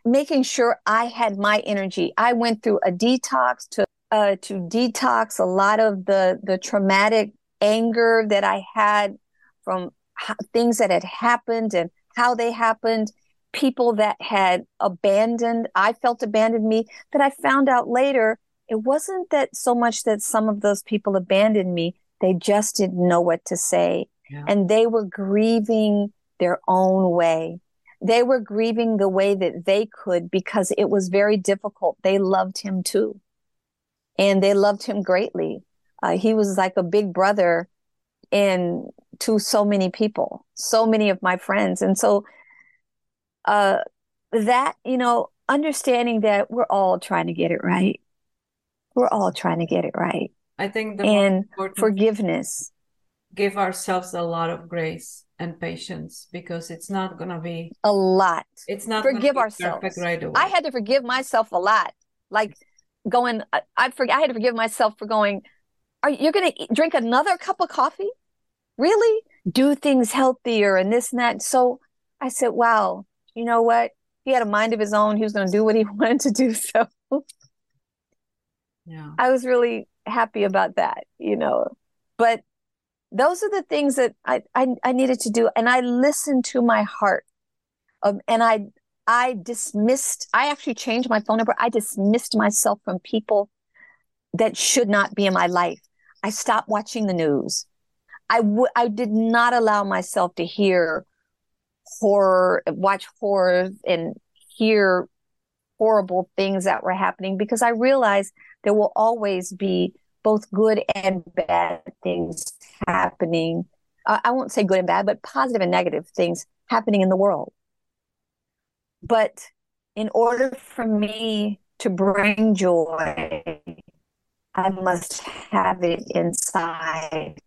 making sure I had my energy. I went through a detox to uh, to detox a lot of the the traumatic anger that I had from things that had happened and how they happened, people that had abandoned, I felt abandoned me, that I found out later it wasn't that so much that some of those people abandoned me, they just didn't know what to say yeah. and they were grieving their own way. They were grieving the way that they could because it was very difficult. They loved him too. And they loved him greatly. Uh, he was like a big brother in to so many people, so many of my friends. And so uh, that, you know, understanding that we're all trying to get it right. We're all trying to get it right. I think the and forgiveness give ourselves a lot of grace and patience because it's not going to be a lot. It's not forgive ourselves right away. I had to forgive myself a lot. Like going, I, I I had to forgive myself for going. Are you going to drink another cup of coffee? Really? Do things healthier and this and that. So I said, wow, you know what? He had a mind of his own. He was going to do what he wanted to do. So yeah, I was really happy about that, you know. But those are the things that I, I, I needed to do. And I listened to my heart. Um, and I, I dismissed, I actually changed my phone number. I dismissed myself from people that should not be in my life. I stopped watching the news. I would, I did not allow myself to hear horror, watch horror and hear horrible things that were happening because I realized there will always be both good and bad things happening. I won't say good and bad, but positive and negative things happening in the world. But in order for me to bring joy, I must have it inside.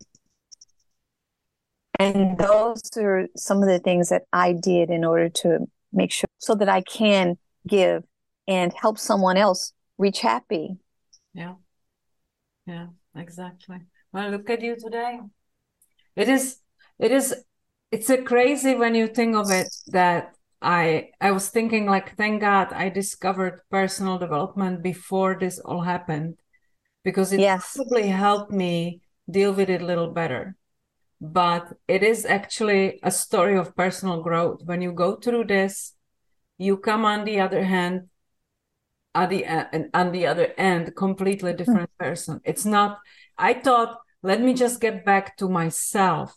And those are some of the things that I did in order to make sure so that I can give and help someone else reach happy. Yeah. Yeah, exactly. Well, look at you today. It is, it is, it's a crazy when you think of it that I, I was thinking like, thank God I discovered personal development before this all happened because it yes. probably helped me deal with it a little better. But it is actually a story of personal growth. When you go through this, you come on the other hand at the uh, and on the other end completely different hmm. person it's not i thought let me just get back to myself.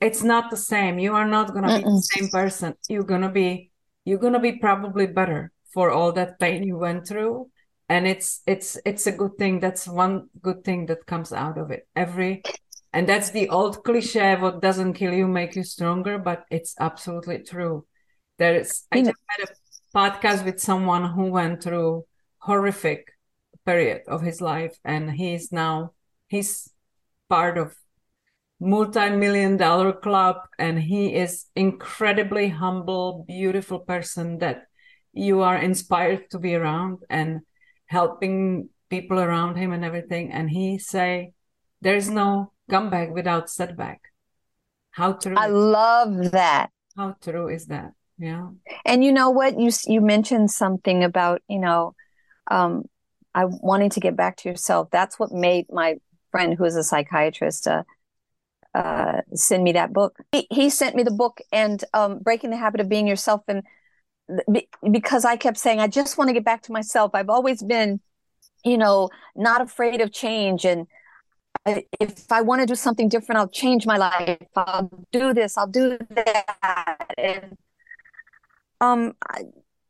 It's not the same. You are not going to be the same person. You're going to be you're going to be probably better for all that pain you went through. And it's it's it's a good thing. That's one good thing that comes out of it. Every and that's the old cliche what doesn't kill you make you stronger but it's absolutely true. There is i just had a podcast with someone who went through horrific period of his life and he's now he's part of multi-million dollar club and he is incredibly humble beautiful person that you are inspired to be around and helping people around him and everything. And he say there's no comeback without setback. How true i love that. How true is that? Yeah. And you know what? You you mentioned something about you know um i wanting to get back to yourself. That's what made my friend who is a psychiatrist uh, uh, send me that book. He, he, sent me the book and um, Breaking the Habit of Being Yourself. And because I kept saying, I just want to get back to myself. I've always been, you know, not afraid of change. And I, if I want to do something different, I'll change my life. I'll do this, I'll do that. And, um, I,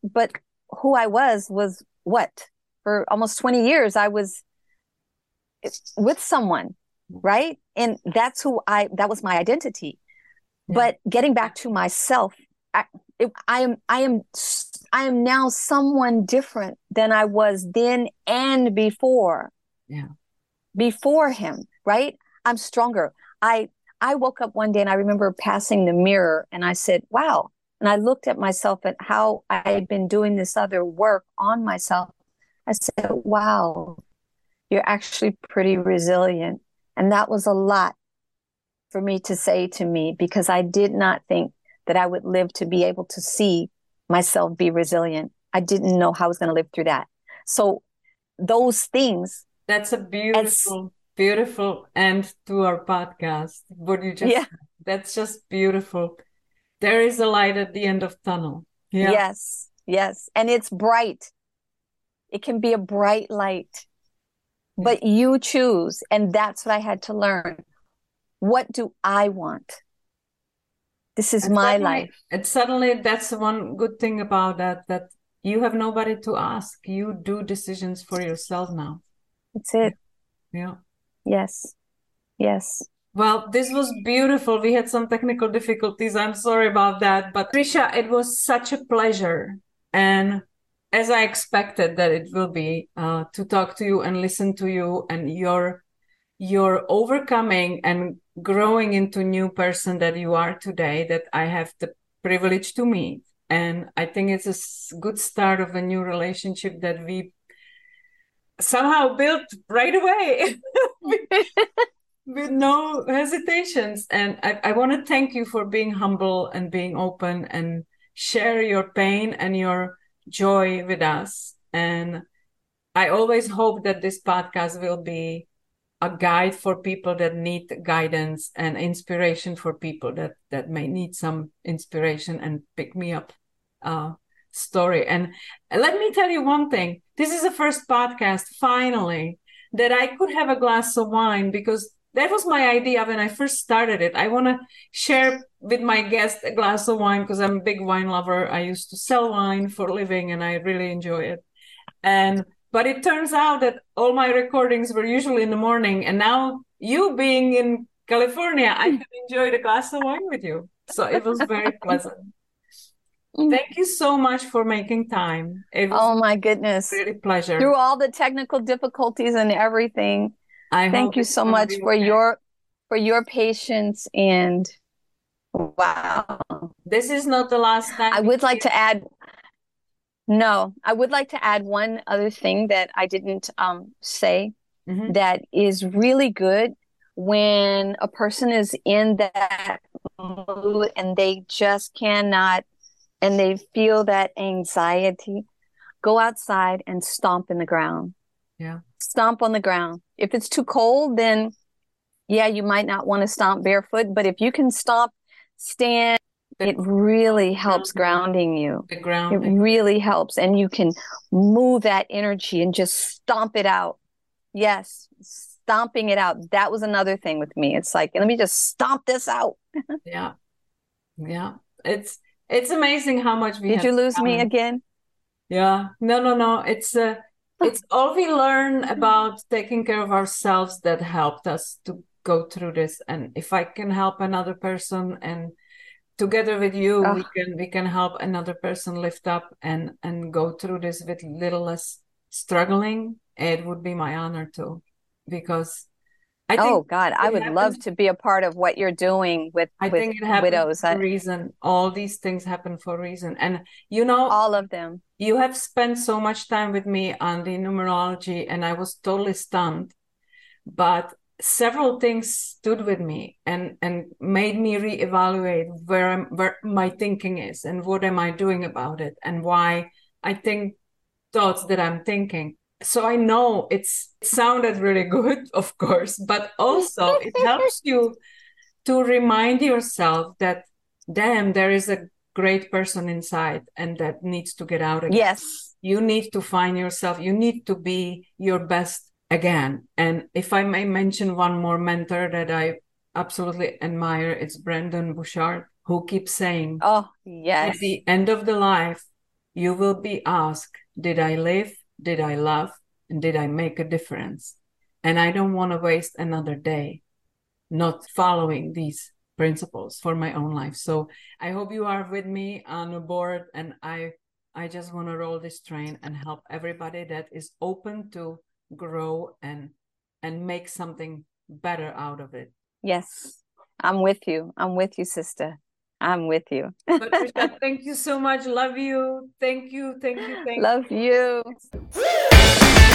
but who I was was what? For almost 20 years, I was with someone mm-hmm. right? And that's who i that was my identity. Yeah. but getting back to myself I, it, I am i am i am now someone different than i was then and before. Yeah. Before him right? I'm stronger. I i woke up one day and i remember passing the mirror and i said wow. And i looked at myself and how i had been doing this other work on myself. I said wow you're actually pretty resilient and that was a lot for me to say to me because I did not think that I would live to be able to see myself be resilient. I didn't know how I was going to live through that. So those things. That's a beautiful, as, beautiful end to our podcast. What you just, yeah. that's just beautiful. There is a light at the end of tunnel. Yeah. Yes. Yes. And it's bright. It can be a bright light but you choose. And that's what I had to learn. What do I want? This is and my suddenly, life. And suddenly, that's the one good thing about that, that you have nobody to ask. You do decisions for yourself now. That's it. Yeah. Yes. Yes. Well, this was beautiful. We had some technical difficulties. I'm sorry about that. But Trisha, it was such a pleasure. And as I expected that it will be uh, to talk to you and listen to you and your your overcoming and growing into new person that you are today that I have the privilege to meet. And I think it's a good start of a new relationship that we somehow built right away with no hesitations. And I, I want to thank you for being humble and being open and share your pain and your joy with us. And I always hope that this podcast will be a guide for people that need guidance and inspiration for people that that may need some inspiration and pick me up uh, story. And let me tell you one thing: this is the first podcast, finally, that I could have a glass of wine because that was my idea when I first started it. I want to share with my guest a glass of wine because I'm a big wine lover. I used to sell wine for a living and I really enjoy it. And but it turns out that all my recordings were usually in the morning and now you being in California, I can enjoy the glass of wine with you. So it was very pleasant. Thank you so much for making time. oh my goodness. Really pleasure. Through all the technical difficulties and everything. I thank you so much for okay. your for your patience and wow. This is not the last time. I would like to add no, I would like to add one other thing that I didn't um, say mm-hmm. that is really good when a person is in that mood and they just cannot and they feel that anxiety go outside and stomp in the ground yeah stomp on the ground if it's too cold, then yeah, you might not want to stomp barefoot, but if you can stomp, stand, it really helps grounding you. The ground. It really helps. And you can move that energy and just stomp it out. Yes. Stomping it out. That was another thing with me. It's like, let me just stomp this out. yeah. Yeah. It's it's amazing how much we Did you lose me again? Yeah. No, no, no. It's uh it's all we learn about taking care of ourselves that helped us to go through this. And if I can help another person and together with you oh. we ah. can we can help another person lift up and and go through this with little less struggling it would be my honor to because I think oh God, I would happens, love to be a part of what you're doing with, I with think it happens widows. For a reason. All these things happen for a reason. And you know all of them. You have spent so much time with me on the numerology and I was totally stunned. But several things stood with me and and made me reevaluate where I'm, where my thinking is and what am I doing about it and why I think thoughts that I'm thinking. So I know it's it sounded really good, of course, but also it helps you to remind yourself that damn, there is a great person inside and that needs to get out again. Yes. You need to find yourself. You need to be your best again. And if I may mention one more mentor that I absolutely admire, it's Brendon Burchard, who keeps saying, Oh, yes. At the end of the life, you will be asked, Did I live? Did I love? And did I make a difference? And I don't want to waste another day not following these principles for my own life. So I hope you are with me on the board and I I just want to roll this train and help everybody that is open to grow and and make something better out of it. Yes. I'm with you. I'm with you sister. I'm with you. Patricia, thank you so much. Love you. Thank you. Thank you. Thank love you, you.